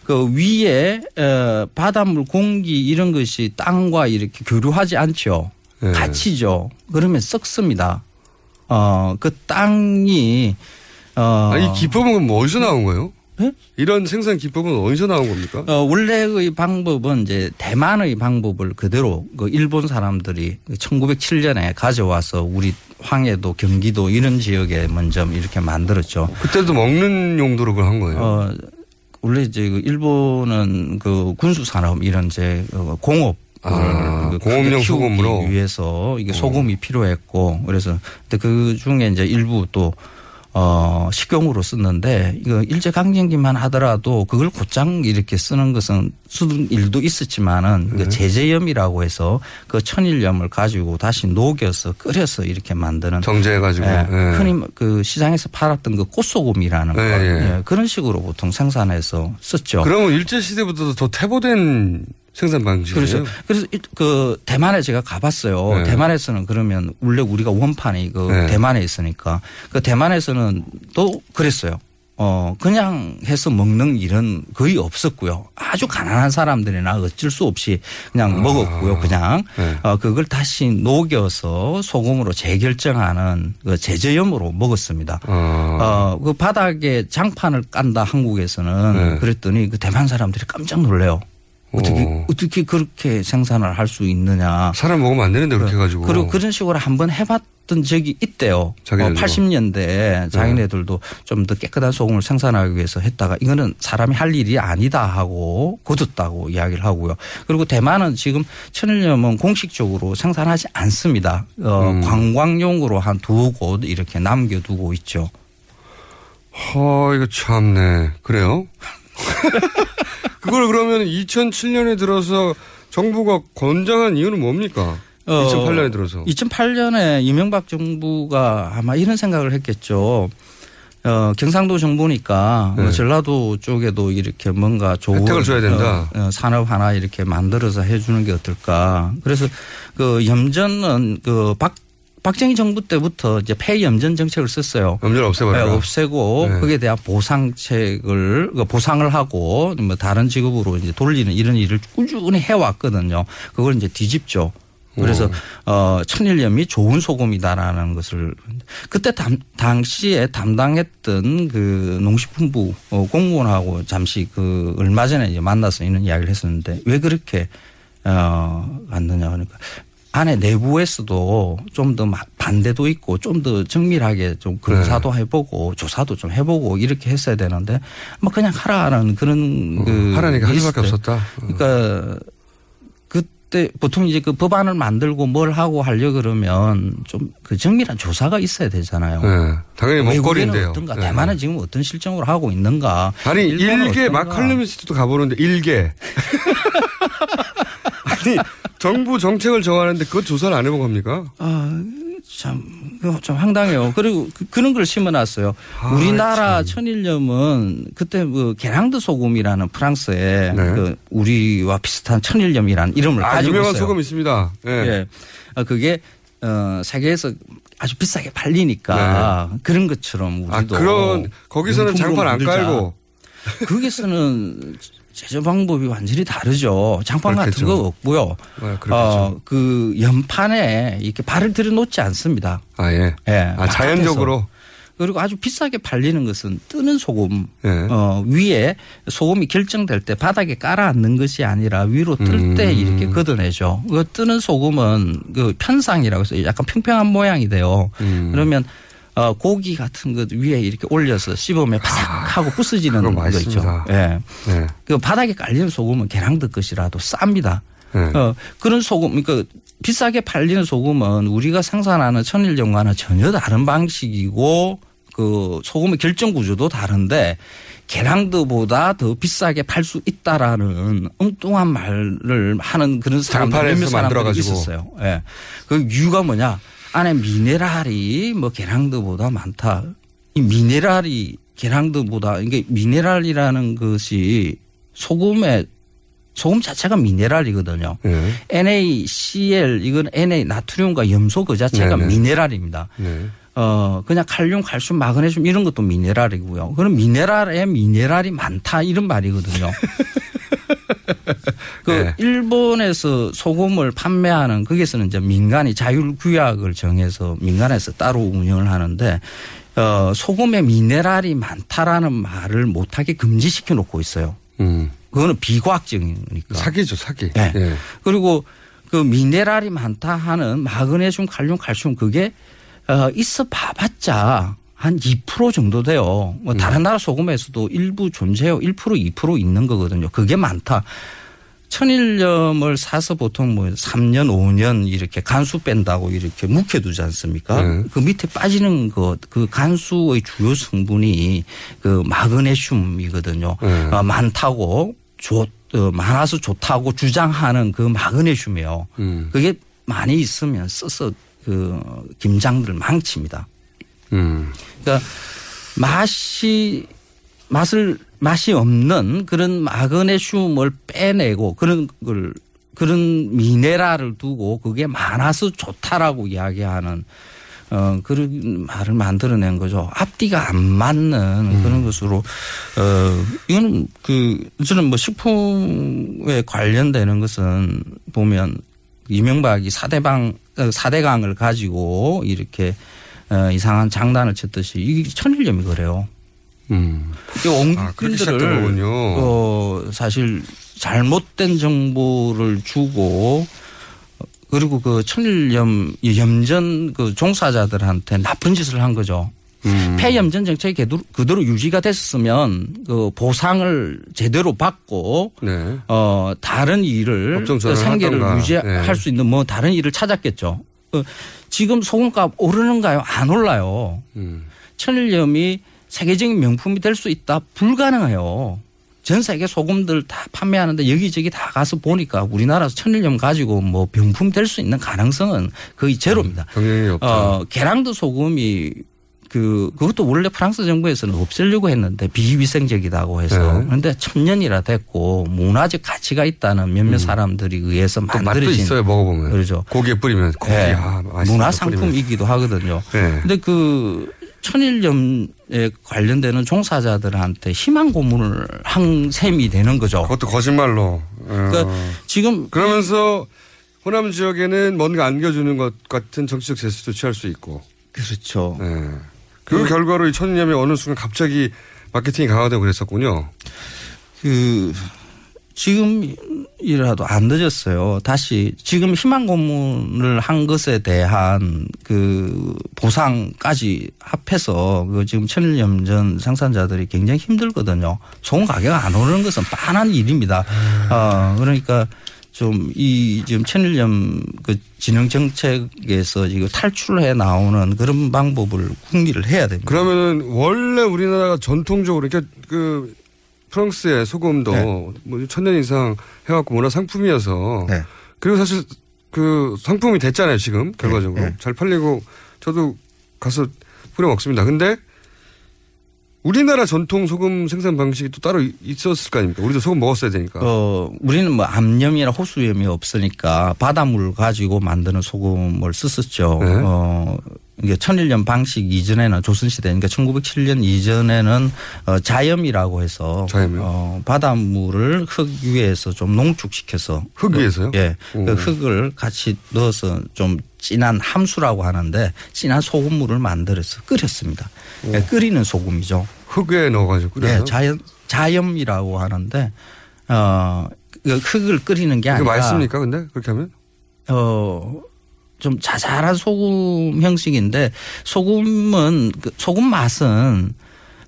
그 위에 어, 바닷물 공기 이런 것이 땅과 이렇게 교류하지 않죠. 네. 갇히죠. 그러면 썩습니다. 어, 그 땅이 어, 아, 이 기법은 뭐 어디서 나온 거예요? 예? 이런 생산 기법은 어디서 나온 겁니까? 어, 원래의 방법은 이제 대만의 방법을 그대로 그 일본 사람들이 1907년에 가져와서 우리 황해도 경기도 이런 지역에 먼저 이렇게 만들었죠. 그때도 먹는 용도로 그걸 한 거예요. 어, 원래 이제 그 일본은 그 군수 산업 이런 이제 어, 공업 아, 그 공업용 소금으로? 어. 위해서 이게 소금이 필요했고 그래서 근데 그 중에 이제 일부 또 어, 식용으로 썼는데 이거 일제강점기만 하더라도 그걸 곧장 이렇게 쓰는 것은 쓰는 일도 있었지만은 네. 그 제제염이라고 해서 그 천일염을 가지고 다시 녹여서 끓여서 이렇게 만드는 정제해가지고. 예, 예. 흔히 그 시장에서 팔았던 그 꽃소금이라는 거 예, 예. 예, 그런 식으로 보통 생산해서 썼죠. 그러면 일제 시대부터도 더 퇴보된 생산 방식이에요? 그렇죠. 그래서 이- 그 대만에 제가 가봤어요. 네. 대만에서는 그러면 원래 우리가 원판이 그 네. 대만에 있으니까 그 대만에서는 또 그랬어요. 어 그냥 해서 먹는 일은 거의 없었고요. 아주 가난한 사람들이나 어쩔 수 없이 그냥 먹었고요. 그냥 네. 어 그걸 다시 녹여서 소금으로 재결정하는 그 제제염으로 먹었습니다. 어, 그 바닥에 장판을 깐다 한국에서는 네. 그랬더니 그 대만 사람들이 깜짝 놀래요. 어떻게 어. 어떻게 그렇게 생산을 할 수 있느냐. 사람 먹으면 안 되는데 그렇게 해가지고. 그리고 그런 식으로 한번 해봤던 적이 있대요. 어, 자기네들도. 80년대에 자기네들도 좀더 깨끗한 소금을 생산하기 위해서 했다가 이거는 사람이 할 일이 아니다 하고 굳었다고 이야기를 하고요. 그리고 대만은 지금 천일염은 공식적으로 생산하지 않습니다. 어, 음. 관광용으로 한 두 곳 이렇게 남겨두고 있죠. 허, 이거 참네. 그래요? [LAUGHS] 그걸 그러면 2007년에 들어서 정부가 권장한 이유는 뭡니까? 2008년에 들어서. 2008년에 이명박 정부가 아마 이런 생각을 했겠죠. 어, 경상도 정부니까 네. 어, 전라도 쪽에도 이렇게 뭔가 좋은 혜택을 줘야 된다. 어, 어, 산업 하나 이렇게 만들어서 해주는 게 어떨까. 그래서 그 염전은 그 박, 박정희 정부 때부터 이제 폐염전 정책을 썼어요. 염전 없애버려. 네, 없애고 네. 거기에 대한 보상책을 그 보상을 하고 뭐 다른 직업으로 이제 돌리는 이런 일을 꾸준히 해왔거든요. 그걸 이제 뒤집죠. 그래서 어 천일염이 좋은 소금이다라는 것을 그때 담, 당시에 담당했던 그 농식품부 어, 공무원하고 잠시 그 얼마 전에 이제 만나서 이런 이야기를 했었는데 왜 그렇게 어 안느냐 그러니까 안에 내부에서도 좀 더 반대도 있고 좀 더 정밀하게 좀 검사도 네. 해보고 조사도 좀 해보고 이렇게 했어야 되는데 뭐 그냥 하라는 그런 어, 그 하라니까 할게 수밖에. 없었다. 그러니까 그때 보통 이제 그 법안을 만들고 뭘 하고 하려 그러면 좀 그 정밀한 조사가 있어야 되잖아요. 네, 당연히 먹거리인데요. 어떤가, 네. 대만은 지금 어떤 실정으로 하고 있는가. 아니 일개. 마칼럼니스트도 가보는데 일개 [LAUGHS] 아니 정부 정책을 정하는데 그것 조사를 안 해본 겁니까? 아, 참, 좀 황당해요. 그리고 그, 런걸 심어놨어요. 아, 우리나라 천일염은 그때 그 게랑드 소금이라는 프랑스의 그 우리와 비슷한 천일염이라는 이름을 네. 아, 가지고 유명한 있어요. 소금 있습니다. 예. 예. 아, 그게 어, 세계에서 아주 비싸게 팔리니까 그런 것처럼 우리도 네. 아, 그런 거기서는 장판 안. 깔고 거기서는 제조 방법이 완전히 다르죠. 장판 같은 그렇겠죠. 거 없고요. 그렇겠죠. 어, 그 연판에 이렇게 발을 들여놓지 않습니다. 아 예. 예. 아 자연적으로. 그리고 아주 비싸게 팔리는 것은 뜨는 소금 예. 어, 위에 소금이 결정될 때 바닥에 깔아앉는 것이 아니라 위로 뜰때 음. 이렇게 걷어내죠. 그 뜨는 소금은 그 편상이라고 해서 약간 평평한 모양이 돼요. 음. 그러면 어, 고기 같은 것 위에 이렇게 올려서 씹으면 바삭하고 부스지는 아, 거 있죠. 예. 네. 그 바닥에 깔리는 소금은 계량드 것이라도 쌉니다. 네. 어, 그런 소금, 그러니까 비싸게 팔리는 소금은 우리가 생산하는 천일염과는 전혀 다른 방식이고 그 소금의 결정 구조도 다른데 계량드보다 더 비싸게 팔 수 있다라는 엉뚱한 말을 하는 그런 사람들 장판에서 몇몇 사람들이. 있었어요. 예. 그 이유가 뭐냐? 안에 미네랄이 뭐 계량드보다 많다. 이 미네랄이 계량드보다 이게 미네랄이라는 것이 소금의 소금 자체가 미네랄이거든요. 네. NaCl 이건 Na 나트륨과 염소 그 자체가 네 네. 미네랄입니다. 네. 어 그냥 칼륨, 칼슘, 마그네슘 이런 것도 미네랄이고요. 그럼 미네랄에 미네랄이 많다 이런 말이거든요. [LAUGHS] [LAUGHS] 그 네. 일본에서 소금을 판매하는 거기서는 이제 민간이 자율 규약을 정해서 민간에서 따로 운영을 하는데 어 소금에 미네랄이 많다라는 말을 못하게 금지시켜 놓고 있어요. 음. 그거는 비과학적이니까. 사기죠 사기. 네. 예. 그리고 그 미네랄이 많다 하는 마그네슘, 칼륨, 칼슘 그게 어 있어 봐봤자 한 2% 정도 돼요. 뭐 다른 나라 소금에서도 일부 존재해요. 1% 2% 있는 거거든요. 그게 많다. 천일염을 사서 보통 뭐 3년, 5년 이렇게 간수 뺀다고 이렇게 묵혀두지 않습니까? 네. 그 밑에 빠지는 것, 그 간수의 주요 성분이 그 마그네슘이거든요. 네. 어, 많다고 좋, 어, 많아서 좋다고 주장하는 그 마그네슘이에요. 음. 그게 많이 있으면 써서 그 김장들 망칩니다. 음. 그러니까 맛이 맛을 맛이 없는 그런 마그네슘을 빼내고 그런 걸 그런 미네랄을 두고 그게 많아서 좋다라고 이야기하는 어 그런 말을 만들어낸 거죠. 앞뒤가 안 맞는 그런 것으로 어 이거는 그 저는 뭐 식품에 관련되는 것은 보면 이명박이 사대방 어, 사대강을 가지고 이렇게 어, 이상한 장난을 쳤듯이 이게 천일염이 그래요. 음. 아, 옹균들을 시작된 거군요. 어, 사실 잘못된 정보를 주고 어, 그리고 그 천일염 이 염전 그 종사자들한테 나쁜 짓을 한 거죠. 음. 폐염전 정책이 그대로- 유지가 됐으면 그 보상을 제대로 받고 네. 어 다른 일을 그 생계를 하던가. 유지할 네. 수 있는 뭐 다른 일을 찾았겠죠. 어, 지금 소금값 오르는가요? 안 올라요. 음. 천일염이 세계적인 명품이 될 수 있다? 불가능해요. 전 세계 소금들 다 판매하는데 여기저기 다 가서 보니까 우리나라에서 천일염 가지고 뭐 병품 될 수 있는 가능성은 거의 제로입니다. 경쟁이 없다. 어, 계량도 소금이 그 그것도 원래 프랑스 정부에서는 없애려고 했는데 비위생적이다고 해서 네. 그런데 천년이라 됐고 문화적 가치가 있다는 몇몇 사람들이 의해서 또 맛도 만들어진 있어요 먹어보면. 그렇죠. 고기에 뿌리면 고기 네. 아. 문화. 상품이기도 하거든요. 네. 근데 그 천일염에 관련되는 종사자들한테 희망 고문을 한 셈이 되는 거죠. 그것도 거짓말로. 어. 그러니까 지금 그러면서 호남 지역에는 뭔가 안겨주는 것 같은 정치적 제스도 취할 수 있고. 그렇죠. 네. 그 결과로 이 천일염이 어느 순간 갑자기 마케팅이 강화되고 그랬었군요. 그 지금이라도 안 늦었어요. 다시 지금 희망 고문을 한 것에 대한 그 보상까지 합해서 그 지금 천일염 전 생산자들이 굉장히 힘들거든요. 소금 가격 안 오르는 것은 뻔한 일입니다. 어 그러니까 좀 이 지금 천일염 그 진흥 정책에서 지금 탈출해 나오는 그런 방법을 궁리를 해야 됩니다. 그러면은 원래 우리나라가 전통적으로 그러니까 그 프랑스의 소금도 네. 뭐 천년 이상 해갖고 문화 상품이어서 네. 그리고 사실 그 상품이 됐잖아요 지금 결과적으로 네. 잘 팔리고 저도 가서 뿌려 먹습니다. 근데 우리나라 전통 소금 생산 방식이 또 따로 있었을 거 아닙니까? 우리도 소금 먹었어야 되니까. 어, 우리는 뭐 암염이나 호수염이 없으니까 바닷물 가지고 만드는 소금을 썼었죠. 네. 어, 이게 천일염 방식 이전에는 조선시대, 그러니까 1907년 이전에는 어, 자염이라고 해서 어, 바닷물을 흙 위에서 좀 농축시켜서 흙 위에서요? 예. 오. 그 흙을 같이 넣어서 좀 진한 함수라고 하는데 진한 소금물을 만들어서 끓였습니다. 예, 끓이는 소금이죠. 흙에 넣어가지고 끓여서? 네, 자연 자염이라고 하는데 어, 그 흙을 끓이는 게 아니라 맛있습니까? 근데 그렇게 하면? 어, 좀 자잘한 소금 형식인데 소금은 그 소금 맛은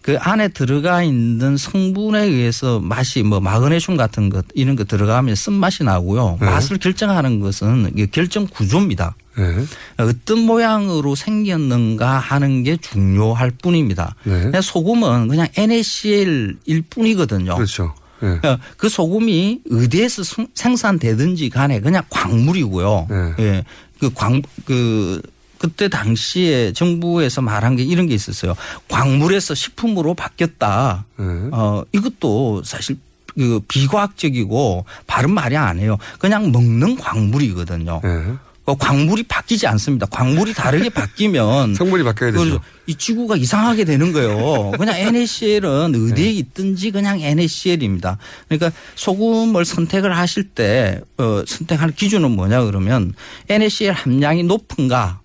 그 안에 들어가 있는 성분에 의해서 맛이 뭐 마그네슘 같은 것 이런 거 들어가면 쓴 맛이 나고요. 네. 맛을 결정하는 것은 결정 구조입니다. 네. 어떤 모양으로 생겼는가 하는 게 중요할 뿐입니다. 네. 근데 소금은 그냥 NaCl일 뿐이거든요. 그렇죠. 네. 어, 그 소금이 어디에서 생- 생산되든지 간에 그냥 광물이고요. 네. 예. 그 광, 그, 그때 당시에 정부에서 말한 게 이런 게 있었어요. 광물에서 식품으로 바뀌었다. 네. 어, 이것도 사실 그 비과학적이고 바른 말이 아니에요. 그냥 먹는 광물이거든요. 네. 그 광물이 바뀌지 않습니다. 광물이 다르게 바뀌면 [LAUGHS] 성분이 바뀌어야 되죠. 이 지구가 이상하게 되는 거예요. 그냥 NaCl은 [LAUGHS] 어디에 있든지 그냥 NaCl입니다. 그러니까 소금을 선택을 하실 때 어, 선택하는 기준은 뭐냐 그러면 NaCl 함량이 높은가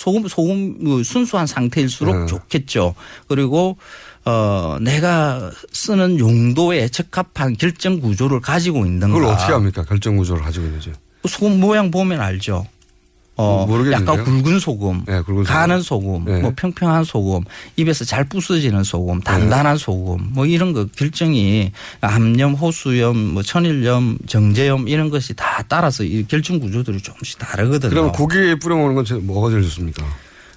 소금 소금 뭐 순수한 상태일수록 네. 좋겠죠. 그리고 어 내가 쓰는 용도에 적합한 결정 구조를 가지고 있는가. 그걸 어떻게 합니까? 결정 구조를 가지고 있는지. 소금 모양 보면 알죠. 어, 뭐 모르겠는데요? 약간 굵은 소금, 네, 굵은 소금. 가는 소금, 네. 뭐 평평한 소금, 입에서 잘 부서지는 소금, 단단한 소금, 뭐 이런 거 결정이 암염, 호수염, 뭐 천일염, 정제염 이런 것이 다 따라서 이 결정 구조들이 조금씩 다르거든요. 그럼 고기에 뿌려 먹는 건 제- 뭐가 제일 좋습니까?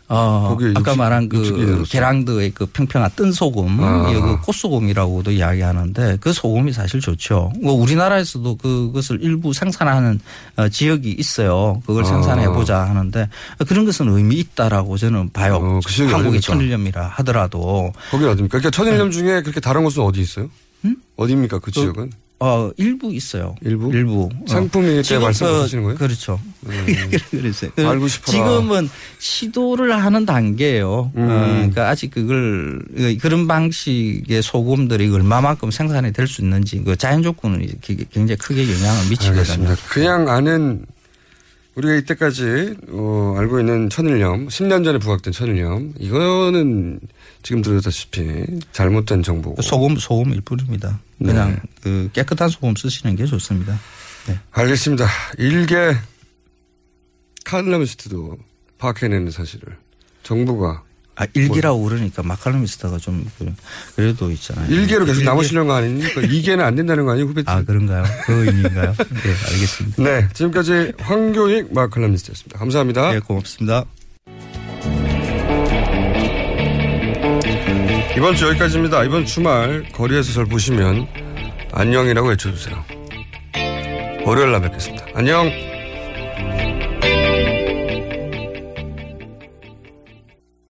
어, 아까 말한 그. 계량드의 그 평평한 뜬 소금, 아. 그 꽃소금이라고도 이야기하는데 그 소금이 사실 좋죠. 뭐 우리나라에서도 그것을 일부 생산하는 어, 지역이 있어요. 그걸 아. 생산해 보자 하는데 그런 것은 의미 있다라고 저는 봐요. 그 지역이 한국의 어디입니까? 천일염이라 하더라도 거기 어디입니까? 그러니까 네. 천일염 중에 그렇게 다른 곳은 어디 있어요? 어디입니까? 그 지역은? 어 일부 있어요. 일부? 일부 상품일 때 지금 말씀하시는 그- 거예요? 그렇죠. [LAUGHS] 그랬어요. 그 알고 싶어라. 지금은 시도를 하는 단계예요. 음. 어, 그러니까 아직 그걸 그런 방식의 소금들이 얼마만큼 생산이 될 수 있는지 그 자연 조건은 굉장히 크게 영향을 미치거든요. 알겠습니다. 그냥 아는 우리가 이때까지 어, 알고 있는 천일염, 10년 전에 부각된 천일염, 이거는 지금 들었다시피 잘못된 정보고. 소금 소금일 뿐입니다. 그냥 네. 그 깨끗한 소금 쓰시는 게 좋습니다. 네. 알겠습니다. 일개 칼럼니스트도 파악해내는 사실을 정부가 아 일기라고 그러니까 마칼로미스터가 좀 그- 그래도 있잖아요. 일개로 계속 일개- 남으시려는 거 아닙니까? 이개는 안 된다는 거 아니에요, 후배님? 아 그런가요? 그 의미인가요? 네 알겠습니다. 네, 지금까지 황교익 마칼럼니스트였습니다. 감사합니다. 네 고맙습니다. 이번 주 여기까지입니다. 이번 주말 거리에서 절 보시면 안녕이라고 외쳐주세요. 월요일 날 뵙겠습니다. 안녕.